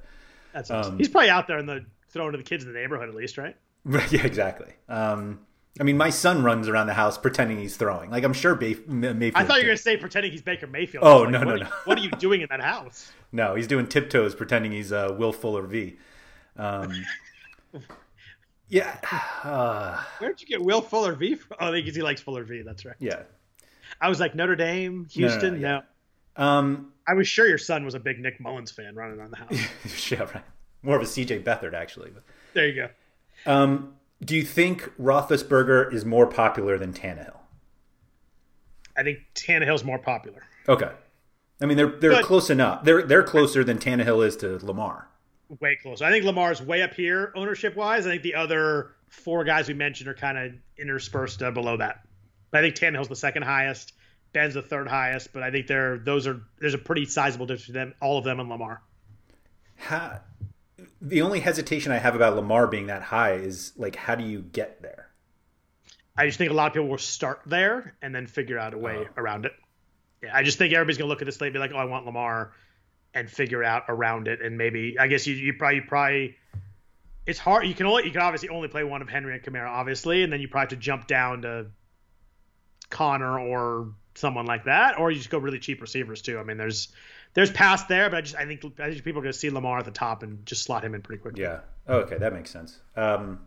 That's awesome. Um, he's probably out there in the throwing to the kids in the neighborhood at least, right? (laughs) yeah, exactly. Um, I mean, my son runs around the house pretending he's throwing. Like I'm sure Bay- Mayfield. I thought you were going to say pretending he's Baker Mayfield. Oh, Like, no, what no, you- no. what are you doing in that house? (laughs) No, he's doing tiptoes, pretending he's uh, Will Fuller V. Um, (laughs) yeah, uh, Where'd you get Will Fuller V from? Oh, because he likes Fuller V. That's right. yeah. I was like Notre Dame, No, no, Houston. no, No, yeah. Um, I was sure your son was a big Nick Mullens fan running around the (laughs) house. yeah, right. More of a CJ Beathard, actually. There you go. um, do you think Roethlisberger is more popular than Tannehill? I think Tannehill's more popular. Okay. I mean, they're they're But- close enough. They're they're closer than Tannehill is to Lamar. Way closer. I think Lamar's way up here ownership wise. I think the other four guys we mentioned are kind of interspersed uh, below that. But I think Tannehill's the second highest. Ben's the third highest. But I think they're those are there's a pretty sizable difference between them, all of them and Lamar. How, the only hesitation I have about Lamar being that high is like, how do you get there? I just think a lot of people will start there and then figure out a way Oh. around it. Yeah, I just think everybody's gonna look at this slate and be like, "Oh, I want Lamar," and figure out around it. And maybe I guess you you probably you probably it's hard. You can only you can obviously only play one of Henry and Kamara, obviously, and then you probably have to jump down to Conner or someone like that, or you just go really cheap receivers too. I mean, there's there's past there, but I just I think I think people are gonna see Lamar at the top and just slot him in pretty quickly. Yeah. Oh, okay, that makes sense. Um,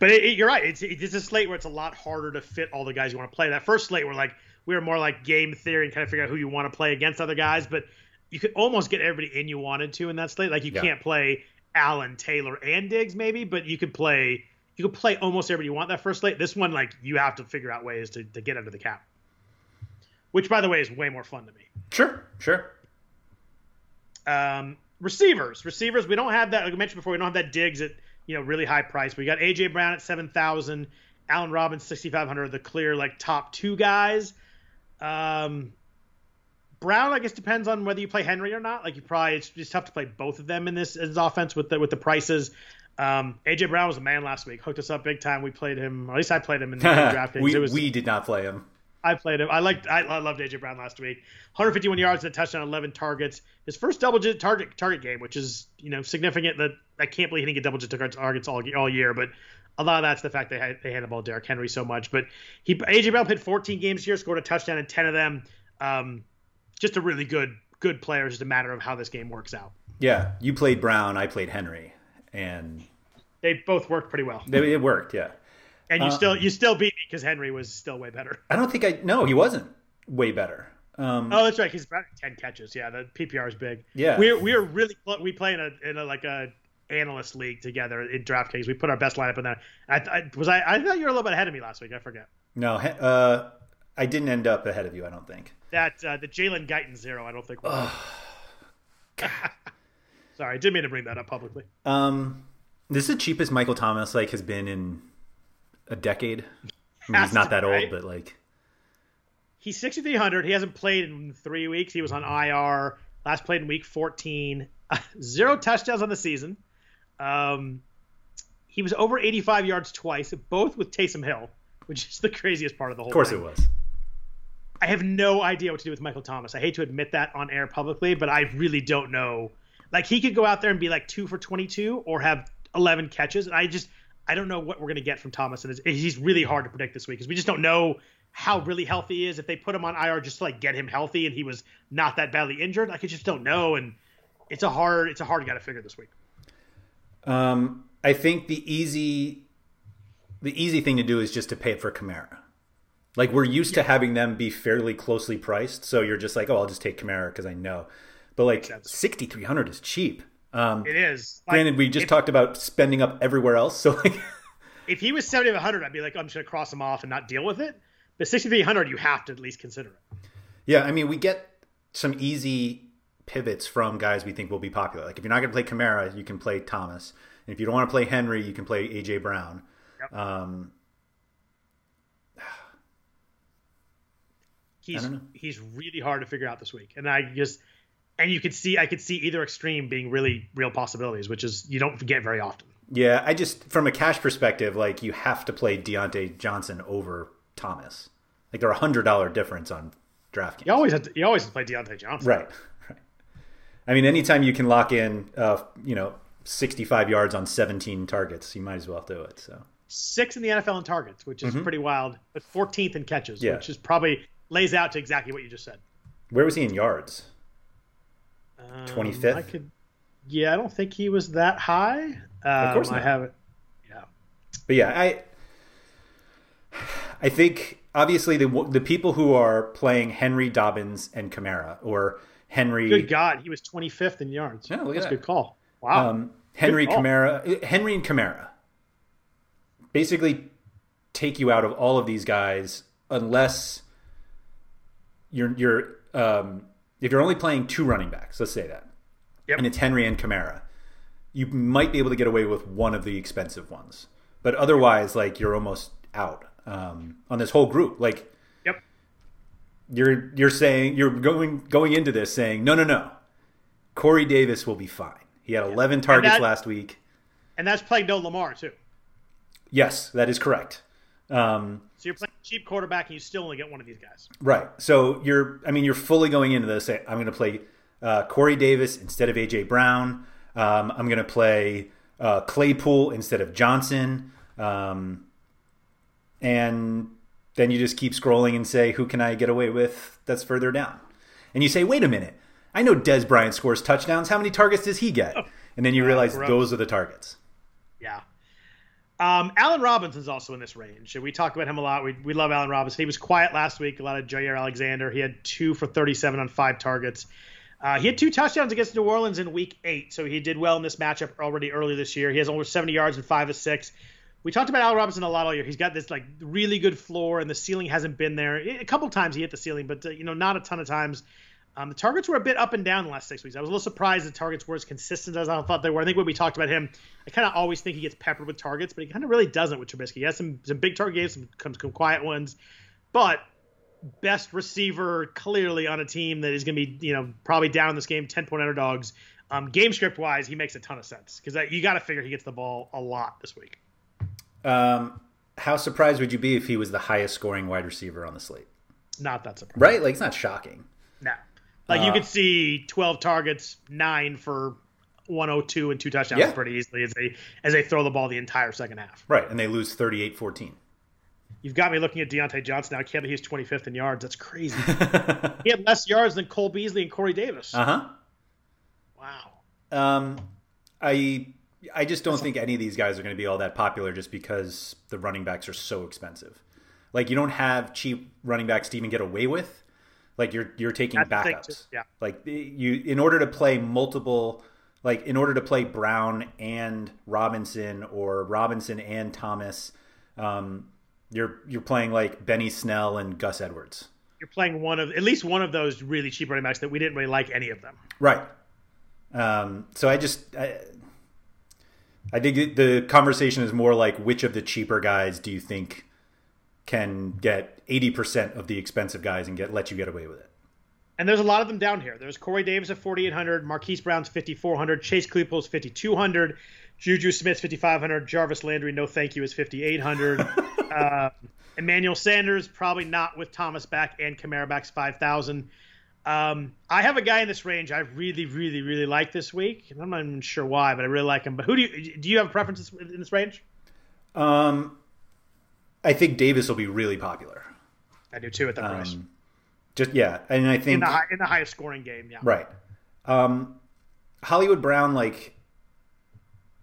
But it, it- you're right. It's it's a slate where it's a lot harder to fit all the guys you want to play. That first slate, where like we were more like game theory and kind of figure out who you want to play against other guys. But you could almost get everybody in you wanted to in that slate. Like you Yeah. can't play Allen, Taylor, and Diggs maybe, but you could play you could play almost everybody you want that first slate. This one, like you have to figure out ways to, to get under the cap. Which, by the way, is way more fun to me. sure, sure. Um, receivers, receivers. We don't have that. Like I mentioned before, we don't have that Diggs at you know really high price. We got AJ Brown at seven thousand, Allen Robbins sixty five hundred. The clear like top two guys. Um, Brown, I guess depends on whether you play Henry or not. Like you probably it's just tough to play both of them in this, in this offense with the with the prices. Um, AJ Brown was a man last week. Hooked us up big time. We played him. Or at least I played him in the (laughs) draft we It was we did not play him. I played him. I liked. I, loved AJ Brown last week. 151 yards and a touchdown, 11 targets. His first double-digit target target game, which is you know significant. That I can't believe he didn't get double-digit targets all all year, but a lot of that's the fact they had they handed the ball to Derrick Henry so much. But he AJ Brown played 14 games here, scored a touchdown in 10 of them. Um, just a really good good player. It's just a matter of how this game works out. Yeah, you played Brown, I played Henry, and They both worked pretty well, it, it worked. Yeah. And you Uh, still you still beat me because Henry was still way better. I don't think I. No, he wasn't way better. Um, Oh, that's right. He's about ten catches. Yeah, the PPR is big. Yeah. we're we're really we play in a in a like a analyst league together in DraftKings. We put our best lineup in there. I, I was I I thought you were a little bit ahead of me last week. I forget no, uh, I didn't end up ahead of you. I don't think. that uh, the Jalen Guyton zero. I don't think. (laughs) Sorry, I didn't mean to bring that up publicly. Um, this is the cheapest Michael Thomas like has been in a decade. I mean, he's not that old, right? but like, He's sixty three hundred. He hasn't played in three weeks. He was on IR. Last played in week fourteen. (laughs) Zero touchdowns on the season. Um, he was over eighty five yards twice, both with Taysom Hill, which is the craziest part of the whole. of course thing. it was. I have no idea what to do with Michael Thomas. I hate to admit that on air publicly, but I really don't know. Like he could go out there and be like two for twenty-two or have eleven catches, and I just I don't know what we're gonna get from Thomas, and he's really hard to predict this week because we just don't know how really healthy he is. If they put him on IR just to like get him healthy, and he was not that badly injured, like I just don't know, and it's a hard it's a hard guy to figure this week. Um, I think the easy, the easy thing to do is just to pay it for Kamara. Like we're used to having them be fairly closely priced, so you're just like, oh, I'll just take Kamara because I know. But like sixty three hundred is cheap. Um, It is. Like, granted, we just if, talked about spending up everywhere else, so like, (laughs) if he was seventy to hundred, I'd be like, I'm just gonna cross him off and not deal with it. But sixty-three hundred, you have to at least consider it. yeah, I mean, we get some easy pivots from guys we think will be popular. Like if you're not going to play Kamara, you can play Thomas, and if you don't want to play Henry, you can play AJ Brown. Yep. Um, he's he's really hard to figure out this week, and I just and you could see I could see either extreme being really real possibilities, which is you don't get very often. Yeah, I just from a cash perspective, like you have to play Diontae Johnson over Thomas. Like they're a hundred dollar difference on DraftKings. You always have to, you always have to play Diontae Johnson. Right, right. I mean, anytime you can lock in, uh, you know, sixty five yards on seventeen targets, you might as well do it. So sixth in the NFL in targets, which is Mhm. pretty wild, but 14th in catches, Yeah. which is probably lays out to exactly what you just said. Where was he in yards? Um, 25th? I could, yeah, I don't think he was that high. Um, Of course I not. have it. Yeah, But yeah, I I think obviously the the people who are playing Henry Dobbins and Kamara or Henry good God, he was 25th in yards. Yeah, That's a that. good call. Wow. um, Henry call. Kamara, Henry and Kamara, basically take you out of all of these guys unless you're you're um, if you're only playing two running backs. Let's say that, Yep. and it's Henry and Kamara. You might be able to get away with one of the expensive ones, but otherwise, like you're almost out um, on this whole group. Like yep. you're you're saying you're going going into this saying no no no, Corey Davis will be fine. He had 11 targets that- last week. And that's playing no Lamar too. Yes, that is correct. Um, So you're playing cheap quarterback, and you still only get one of these guys. right. So you're, I mean, you're fully going into this. I'm going to play uh, Corey Davis instead of AJ Brown. Um, I'm going to play uh, Claypool instead of Johnson. Um, and then you just keep scrolling and say, who can I get away with that's further down? And you say, wait a minute. I know Dez Bryant scores touchdowns. How many targets does he get? And then you realize those are the targets. Yeah. Um, Allen Robinson's also in this range. We talk about him a lot. We, we love Allen Robinson. He was quiet last week. A lot of Jaire Alexander. He had two for 37 on five targets. Uh, he had two touchdowns against New Orleans in Week Eight, so he did well in this matchup already earlier this year. He has over 70 yards and five of six. We talked about Allen Robinson a lot all year. He's got this like really good floor, and the ceiling hasn't been there. A couple times he hit the ceiling, but uh, you know not a ton of times. Um, the targets were a bit up and down the last six weeks. I was a little surprised the targets were as consistent as I thought they were. I think when we talked about him, I kind of always think he gets peppered with targets, but he kind of really doesn't with Trubisky. He has some some big target games, some, some, some quiet ones, but best receiver clearly on a team that is going to be you know probably down in this game, ten point underdogs. Um, game script wise, he makes a ton of sense because you got to figure he gets the ball a lot this week. Um, how surprised would you be if he was the highest scoring wide receiver on the slate? Not that surprised. Right? Like it's not shocking. No. Like you Uh, could see 12 targets, nine for 102 and two touchdowns Yeah. pretty easily as they as they throw the ball the entire second half. Right, and they lose 38-14. You've got me looking at Diontae Johnson now. I can't believe he's 25th in yards. That's crazy. (laughs) he had less yards than Cole Beasley and Corey Davis. Uh-huh. Wow. Um I I just don't think any of these guys are going to be all that popular just because the running backs are so expensive. Like you don't have cheap running backs to even get away with. Like you're you're taking That's backups. Yeah. Like you in order to play multiple like in order to play Brown and Robinson or Robinson and Thomas um you're you're playing like Benny Snell and Gus Edwards. You're playing one of at least one of those really cheap running backs that we didn't really like any of them. Right. Um, so I just I, I think the conversation is more like which of the cheaper guys do you think can get eighty percent of the expensive guys and get let you get away with it? And there's a lot of them down here. There's Corey Davis at 4,800, Marquise Brown's 5,400, Chase Claypool's 5,200, Juju Smith's 5,500, Jarvis Landry, no thank you, is 5,800. (laughs) uh, Emmanuel Sanders, probably not with Thomas back and Kamara back's 5,000. Um, I have a guy in this range I really, really, really like this week. I'm not even sure why, but I really like him. But who do you do you have preferences in this range? Um, I think Davis will be really popular. I do too at that price. Um, just yeah, and I In think the high, in the highest scoring game, yeah. Right. Um, Hollywood Brown, like,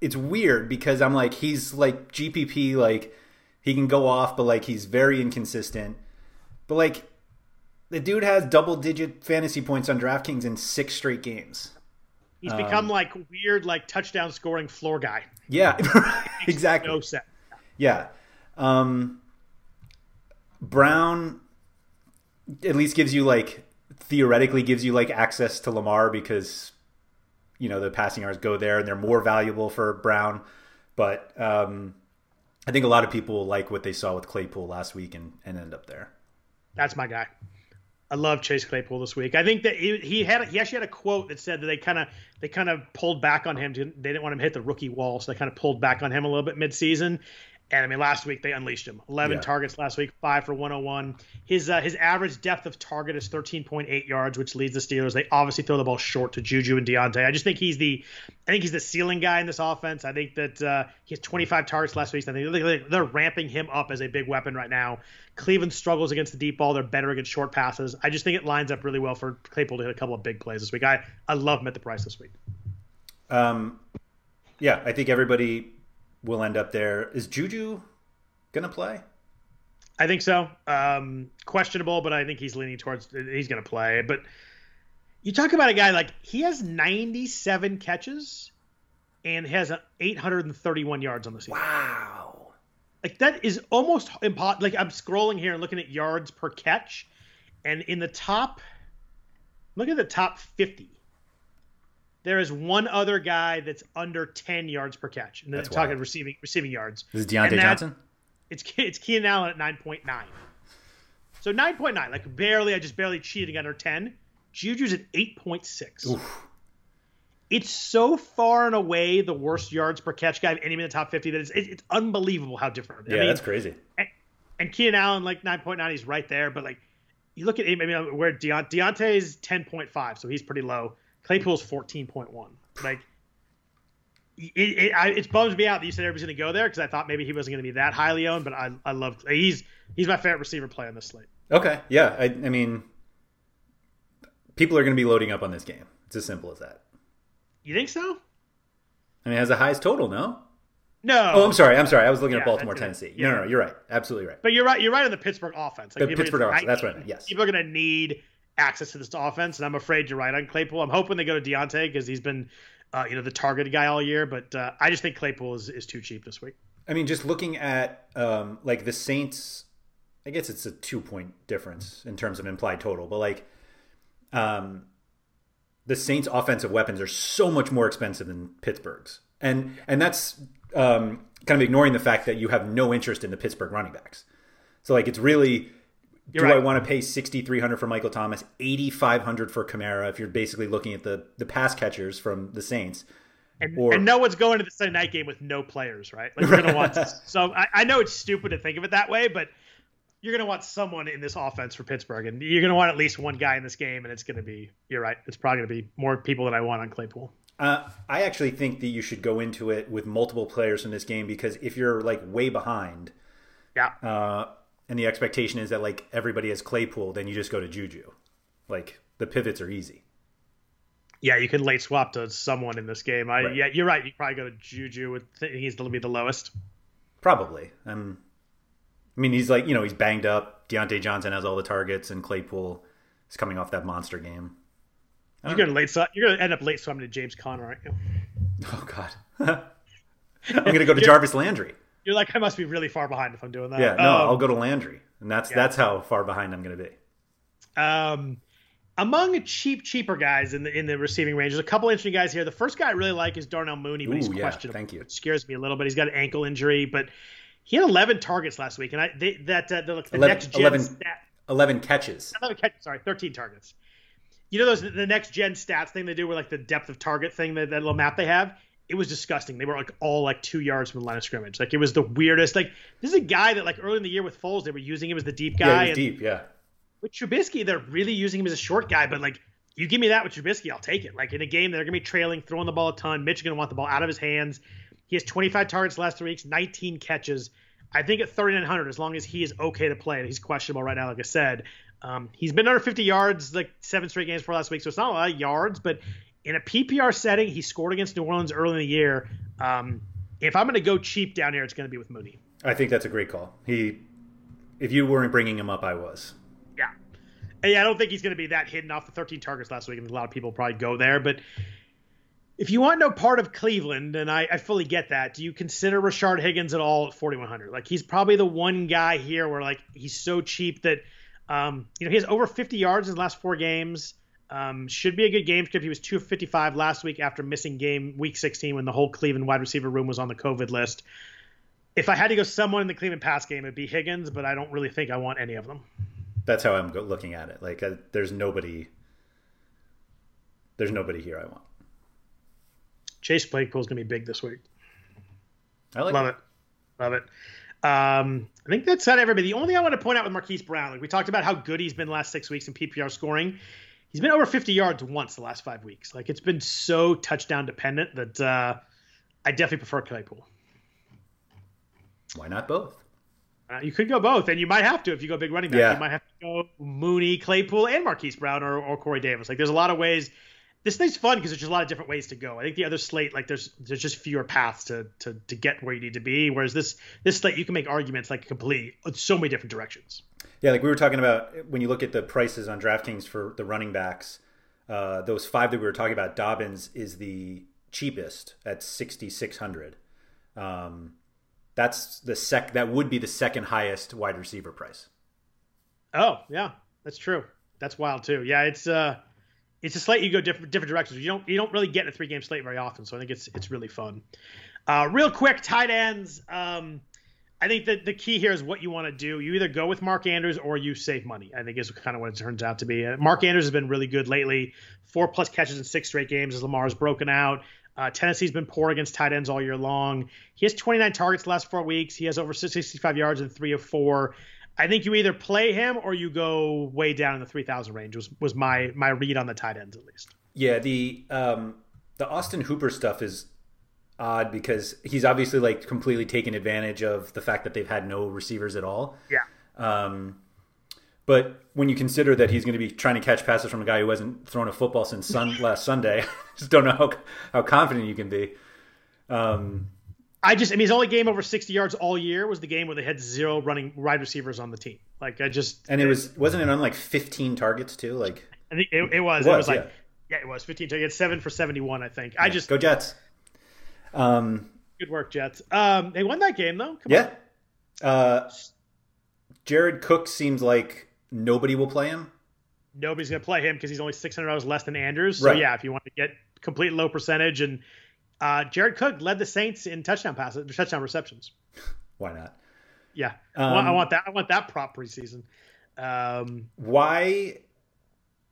it's weird because I'm like, he's like GPP, like, he can go off, but like, he's very inconsistent. But like, the dude has double digit fantasy points on DraftKings in six straight games. He's Um, become like weird, like touchdown scoring floor guy. Yeah, (laughs) exactly. No sense. Yeah. Um, Brown at least gives you like theoretically gives you like access to Lamar because you know the passing yards go there and they're more valuable for Brown. But um, I think a lot of people like what they saw with Claypool last week and, and end up there. That's my guy. I love Chase Claypool this week. I think that he, had he actually had a quote that said that they kind of they kind of pulled back on him. To, they didn't want him to hit the rookie wall, so they kind of pulled back on him a little bit midseason. And I mean, last week they unleashed him. 11 Yeah. targets last week, five for 101. His uh, his average depth of target is 13.8 yards, which leads the Steelers. They obviously throw the ball short to Juju and Diontae. I just think he's the, I think he's the ceiling guy in this offense. I think that uh, he has 25 targets last week. I think they're, they're ramping him up as a big weapon right now. Cleveland struggles against the deep ball. They're better against short passes. I just think it lines up really well for Claypool to hit a couple of big plays this week. I I love him at the price this week. Um, yeah, I think everybody will end up there. Is Juju gonna play? I think so. Um, questionable, but I think he's leaning towards he's going to play. But you talk about a guy like he has 97 catches and has 831 yards on the season. Wow. Like that is almost impossible. Like I'm scrolling here and looking at yards per catch, and in the top, look at the top 50. There is one other guy that's under 10 yards per catch, and then That's talking wild. receiving receiving yards. This is Diontae And that- Johnson. It's it's Keenan Allen at nine point nine. So nine point nine, like barely, I just barely cheating under ten. Juju's at eight point six. It's so far and away the worst yards per catch guy of any in the top fifty that it's it, it's unbelievable how different. Yeah, I mean, that's crazy. and Keenan Allen like nine point nine, he's right there. But like you look at I mean, where Deont- Diontae's ten point five, so he's pretty low. Claypool's fourteen point one. Like it, it, I, it bums me out that you said everybody's going to go there because I thought maybe he wasn't going to be that highly owned. But I I love he's he's my favorite receiver play on this slate. Okay. Yeah. I, I mean, people are going to be loading up on this game. It's as simple as that. You think so? I mean, it has the highest total, no? No. Oh, I'm sorry. I'm sorry. I was looking Yeah, at Baltimore, Tennessee. right. No, no, no. You're right. Absolutely right. But you're right. You're right on the Pittsburgh offense. The people- Pittsburgh offense, that's right. Yes. People are going to need access to this offense, and I'm afraid you're right on Claypool. I'm hoping they go to Diontae because he's been, uh, you know, the targeted guy all year. But uh, I just think Claypool is, is too cheap this week. I mean, just looking at um, like the Saints, I guess it's a two point difference in terms of implied total, but like um, the Saints' offensive weapons are so much more expensive than Pittsburgh's, and and that's um, kind of ignoring the fact that you have no interest in the Pittsburgh running backs. So like it's really. You're do I want to pay sixty three hundred for Michael Thomas, eighty five hundred for Kamara? If you're basically looking at the the pass catchers from the Saints, And, Or- and no one's going to the Sunday night game with no players, right? Like you're gonna want. (laughs) so I, I know it's stupid to think of it that way, but you're gonna want someone in this offense for Pittsburgh, and you're gonna want at least one guy in this game, and it's gonna be. You're right. It's probably gonna be more people than I want on Claypool. Uh, I actually think that you should go into it with multiple players from this game because if you're like way behind, Yeah. uh, and the expectation is that like everybody has Claypool, then you just go to Juju. Like the pivots are easy. Yeah, you can late swap to someone in this game. I Right. yeah, you're right. You probably go to Juju. With he's going to be the lowest. Probably. Um, I mean, he's like you know he's banged up. Diontae Johnson has all the targets, and Claypool is coming off that monster game. You're going to late swap. You're going to end up late swapping to James Conner, aren't you? (laughs) Oh God. (laughs) I'm gonna go to (laughs) Jarvis Landry. You're like, I must be really far behind if I'm doing that. Yeah, no, Um, I'll go to Landry, and that's that's how far behind I'm gonna be. Um, among cheap, cheaper guys in the in the receiving range, there's a couple interesting guys here. The first guy I really like is Darnell Mooney, but he's Ooh, yeah, questionable. thank you. It scares me a little bit. He's got an ankle injury, but he had 11 targets last week, and I they, that uh, the, the 11 next gen 11 stat. Eleven catches. 11 catches, sorry, 13 targets. You know those the next gen stats thing they do with like the depth of target thing that, that little map they have. It was disgusting. They were like all like two yards from the line of scrimmage. Like it was the weirdest. Like this is a guy that like early in the year with Foles they were using him as the deep guy. Yeah, and deep. Yeah. with Trubisky, they're really using him as a short guy, but like you give me that with Trubisky, I'll take it. Like in a game they're gonna be trailing, throwing the ball a ton. Mitch is gonna want the ball out of his hands. He has 25 targets last three weeks, 19 catches. I think at 3,900, as long as he is okay to play, and he's questionable right now, like I said, um, he's been under 50 yards like seven straight games for last week, so it's not a lot of yards, but in a PPR setting, he scored against New Orleans early in the year. Um, if I'm going to go cheap down here, it's going to be with Mooney. I think that's a great call. He, if you weren't bringing him up, I was. Yeah. And yeah, I don't think he's going to be that hidden off the 13 targets last week, and a lot of people probably go there. But if you want no part of Cleveland, and I, I fully get that, do you consider Rashard Higgins at all at 4,100? Like he's probably the one guy here where like he's so cheap that, um, you know, he has over 50 yards in the last four games. Um, should be a good game script. He was 255 last week after missing game week 16 when the whole Cleveland wide receiver room was on the COVID list. If I had to go someone in the Cleveland pass game, it'd be Higgins, but I don't really think I want any of them. That's how I'm looking at it. Like, uh, there's nobody. There's nobody here I want. Chase Claypool's gonna be big this week. I like Love it, love it. Um, I think that's not everybody. The only thing I want to point out with Marquise Brown, like we talked about how good he's been last six weeks in PPR scoring. He's been over 50 yards once the last five weeks. Like it's been so touchdown dependent that uh, I definitely prefer Claypool. Why not both? Uh, you could go both, and you might have to if you go big running back. Yeah. You might have to go Mooney, Claypool, and Marquise Brown or, or Corey Davis. Like there's a lot of ways. This thing's fun because there's just a lot of different ways to go. I think the other slate, like there's there's just fewer paths to to to get where you need to be. Whereas this this slate, you can make arguments like complete so many different directions. Yeah, like we were talking about when you look at the prices on DraftKings for the running backs, uh, those five that we were talking about, Dobbins is the cheapest at sixty six hundred. Um, that's the sec. That would be the second highest wide receiver price. Oh yeah, that's true. That's wild too. Yeah, it's uh, it's a slate you go different different directions. You don't you don't really get in a three game slate very often, so I think it's it's really fun. Uh, real quick, tight ends. Um, I think that the key here is what you want to do. You either go with Mark Andrews or you save money. I think is kind of what it turns out to be. Uh, Mark Andrews has been really good lately. Four plus catches in six straight games as Lamar's broken out. Uh, Tennessee's been poor against tight ends all year long. He has 29 targets last four weeks. He has over 65 yards in three of four. I think you either play him or you go way down in the 3,000 range. Was was my my read on the tight ends at least. Yeah, the um, the Austin Hooper stuff is odd because he's obviously like completely taken advantage of the fact that they've had no receivers at all. Yeah. Um, but when you consider that he's going to be trying to catch passes from a guy who hasn't thrown a football since sun, (laughs) last Sunday, (laughs) I just don't know how how confident you can be. Um, I just, I mean, his only game over 60 yards all year was the game where they had zero running wide receivers on the team. Like, I just, and it was wasn't it on like 15 targets too? Like I think it, it was, It it was, was, like, yeah. yeah. it was 15. He had seven for 71, I think. I just, go Jets. Um, good work, Jets. Um, they won that game though. Come yeah. Uh, Jared Cook seems like nobody will play him. nobody's going to play him because he's only six hundred dollars less than Andrews. So Right. yeah, if you want to get complete low percentage, and uh, Jared Cook led the Saints in touchdown passes, touchdown receptions. (laughs) Why not? Yeah, I, want, I Um, want that. I want that prop preseason. Um, Why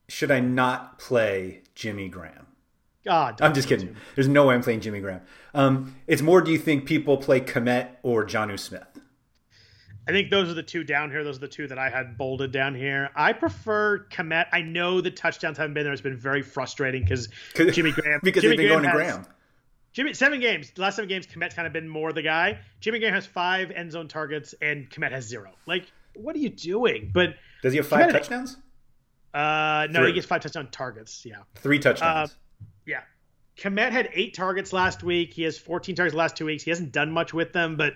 should I not play Jimmy Graham? God, I'm just kidding. There's no way I'm playing Jimmy Graham. Um, it's more. Do you think people play Kmet or Jonnu Smith? I think those are the two down here. Those are the two that I had bolded down here. I prefer Kmet. I know the touchdowns haven't been there. It's been very frustrating because (laughs) Jimmy Graham (laughs) because Jimmy they've been going to Graham. Jimmy seven games. The last seven games, Kmet's kind of been more the guy. Jimmy Graham has five end zone targets, and Kmet has zero. Like, what are you doing? But Does he have five Kmet- touchdowns? uh, no, Three. he gets five touchdown targets. Yeah, Three touchdowns. yeah. Kmet had eight targets last week. He has 14 targets the last two weeks. He hasn't done much with them, but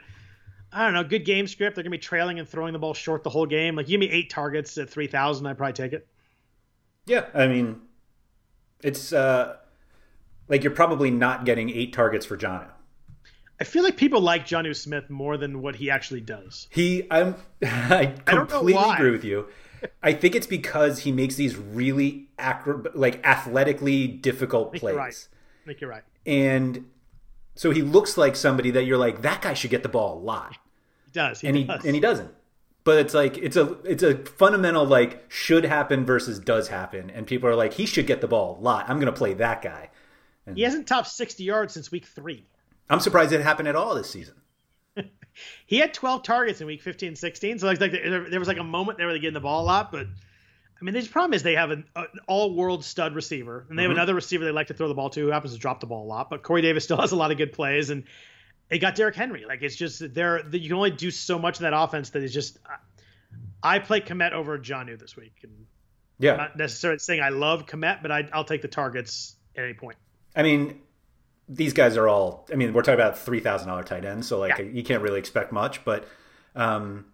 I don't know. Good game script. They're gonna be trailing and throwing the ball short the whole game. Like, give me eight targets at 3,000, I'd probably take it. yeah, I mean, it's uh, like you're probably not getting eight targets for Jonnu. I feel like people like Jonnu Smith more than what he actually does. He, I'm, (laughs) I completely why. agree with you. I think it's because he makes these really acro- like athletically difficult plays. right. I think you're right. and so he looks like somebody that you're like that guy should get the ball a lot He does. He and he does. and he doesn't but it's like it's a it's a fundamental like should happen versus does happen and people are like he should get the ball a lot i'm gonna play that guy he hasn't topped 60 yards since week three. i'm surprised it happened at all this season (laughs) He had 12 targets in week 15, 16. So like, like there, there was like a moment there where they getting the ball a lot, but I mean, the problem is they have an, an all-world stud receiver, and they have Mm-hmm. another receiver they like to throw the ball to who happens to drop the ball a lot. But Corey Davis still (laughs) has a lot of good plays, and they got Derrick Henry. Like it's just there. That you can only do so much of that offense that is just. I play Kmet over Jonnu this week, and I'm yeah not necessarily saying I love Kmet, but I, I'll take the targets at any point. i mean these guys are all i mean we're talking about $3000 tight ends so like Yeah. you can't really expect much but um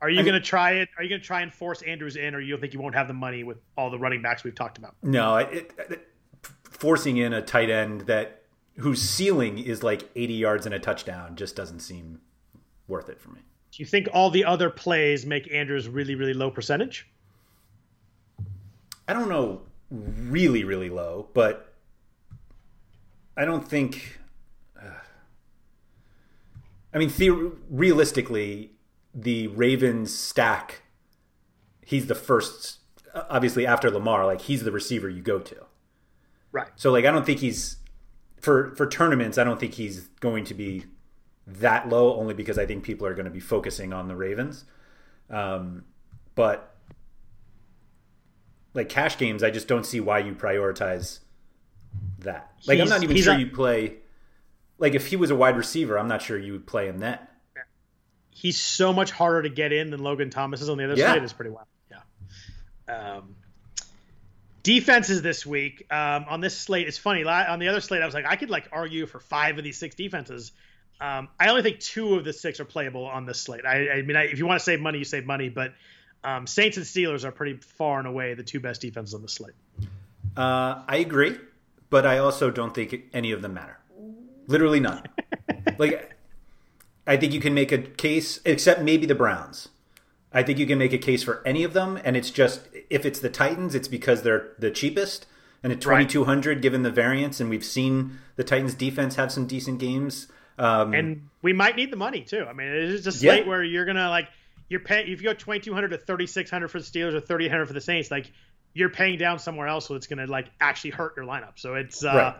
Are you going to try it? Are you going to try and force Andrews in, or you think you won't have the money with all the running backs we've talked about? no it, it, forcing in a tight end that whose ceiling is like 80 yards and a touchdown just doesn't seem worth it for me Do you think all the other plays make Andrews really, really low percentage? I don't know really, really low, but I don't think. Uh, I mean, the- realistically, the Ravens stack. He's the first, obviously after Lamar. Like he's the receiver you go to. Right. So like I don't think he's for for tournaments. I don't think he's going to be that low, only because I think people are going to be focusing on the Ravens. Um, but like cash games, I just don't see why you prioritize that. Like he's, I'm not even sure a, you play. Like if he was a wide receiver, I'm not sure you would play him then. He's so much harder to get in than Logan Thomas is on the other yeah. side. Is pretty wild. Yeah. Um, defenses this week um, on this slate. It's funny. On the other slate, I was like, I could like argue for five of these six defenses. Um, I only think two of the six are playable on this slate. I, I mean, I, if you want to save money, you save money, but um, Saints and Steelers are pretty far and away the two best defenses on the slate. Uh, I agree, but I also don't think any of them matter. Literally none. (laughs) like, I think you can make a case, except maybe the Browns. I think you can make a case for any of them, and it's just if it's the Titans, it's because they're the cheapest, and at twenty two hundred, given the variance, and we've seen the Titans defense have some decent games. Um, and we might need the money too. I mean, it's a slate yeah. where you're gonna like you're paying if you go 2200 to 3600 for the Steelers or 3800 for the Saints, like you're paying down somewhere else, so it's gonna like actually hurt your lineup. So it's uh, right.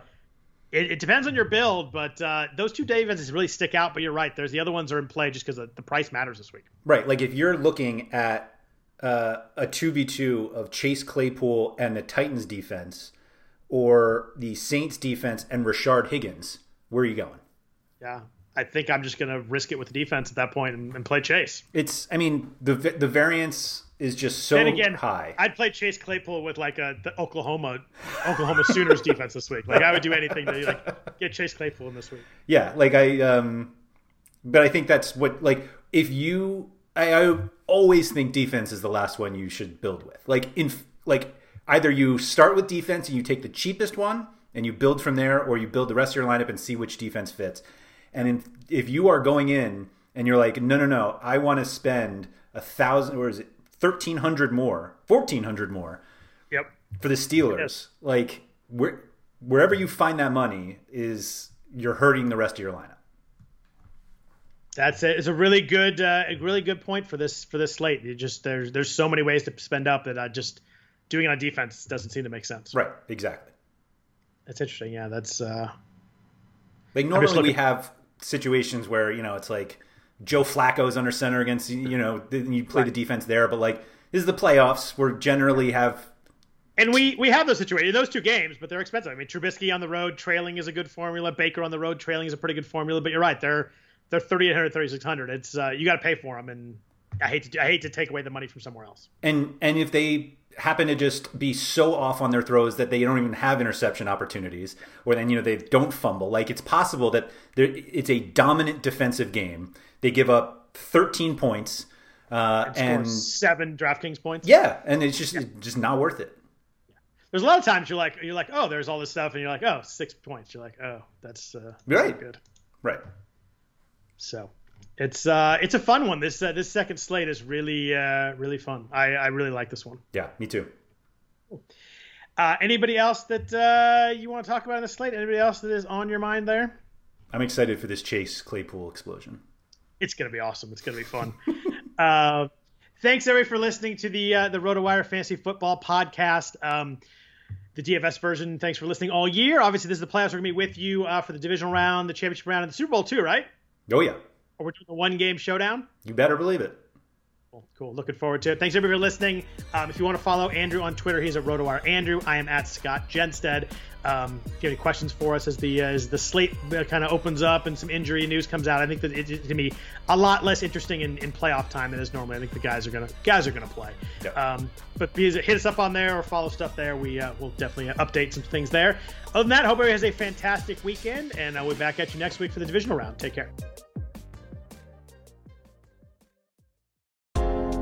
It, it, depends on your build, but uh, those two defenses really stick out. But you're right, there's the other ones are in play just because the price matters this week. Right, like if you're looking at uh, a two v two of Chase Claypool and the Titans defense, or the Saints defense and Rashard Higgins, where are you going? Yeah, I think I'm just going to risk it with the defense at that point and, and, play Chase. It's, I mean, the the variance is just so and again, high. I'd play Chase Claypool with like a the Oklahoma Oklahoma Sooners defense this week. Like I would do anything to like get Chase Claypool in this week. Yeah, like I, um, but I think that's what like if you, I, I always think defense is the last one you should build with. Like in like either you start with defense and you take the cheapest one and you build from there, or you build the rest of your lineup and see which defense fits. And in, if you are going in and you're like, no, no, no, I want to spend a thousand, or is it thirteen hundred more, fourteen hundred more? Yep. For the Steelers, yes. like where, wherever you find that money is you're hurting the rest of your lineup. That's it. It's a really good, uh, a really good point for this for this slate. You just there's there's so many ways to spend up that I just doing it on defense doesn't seem to make sense. Right. Exactly. That's interesting. Yeah. That's uh, like normally we have situations where you know it's like Joe Flacco's under center against you know (laughs) you play right. the defense there, but like this is the playoffs where generally have. And we we have those situations, those two games, but they're expensive. I mean, Trubisky on the road trailing is a good formula. Baker on the road trailing is a pretty good formula. But you're right, they're they're 3800 3600 It's uh, you got to pay for them, and I hate to I hate to take away the money from somewhere else. And and if they happen to just be so off on their throws that they don't even have interception opportunities, or then you know they don't fumble. Like it's possible that it's a dominant defensive game. They give up 13 points uh, and, and seven DraftKings points. Yeah, and it's just yeah. it's just not worth it. There's a lot of times you're like you're like oh there's all this stuff and you're like oh six points. You're like oh that's uh, right good. Right. So it's uh, it's a fun one. This uh, this second slate is really uh, really fun. I, I really like this one. Yeah, me too. Uh, anybody else that uh, you want to talk about in the slate? Anybody else that is on your mind there? I'm excited for this Chase Claypool explosion. It's gonna be awesome. It's gonna be fun. (laughs) uh, thanks everybody for listening to the uh, the RotoWire Fantasy Football Podcast. Um, the DFS version. Thanks for listening all year. Obviously, this is the playoffs. We're gonna be with you uh, for the divisional round, the championship round, and the Super Bowl too, right? Oh yeah. Or we're doing a one game showdown? You better believe it. Cool. cool. Looking forward to it. Thanks everybody for listening. Um, if you want to follow Andrew on Twitter, he's at RotoWire Andrew. I am at Scott Jenstad. Um, if you have any questions for us as the uh, as the slate uh, kind of opens up and some injury news comes out, I think that it's gonna be a lot less interesting in, in playoff time than it is normally. I think the guys are gonna guys are gonna play. Yep. Um, but hit us up on there or follow stuff there. We uh, will definitely update some things there. Other than that, hope everybody has a fantastic weekend, and uh, we'll be back at you next week for the divisional round. Take care.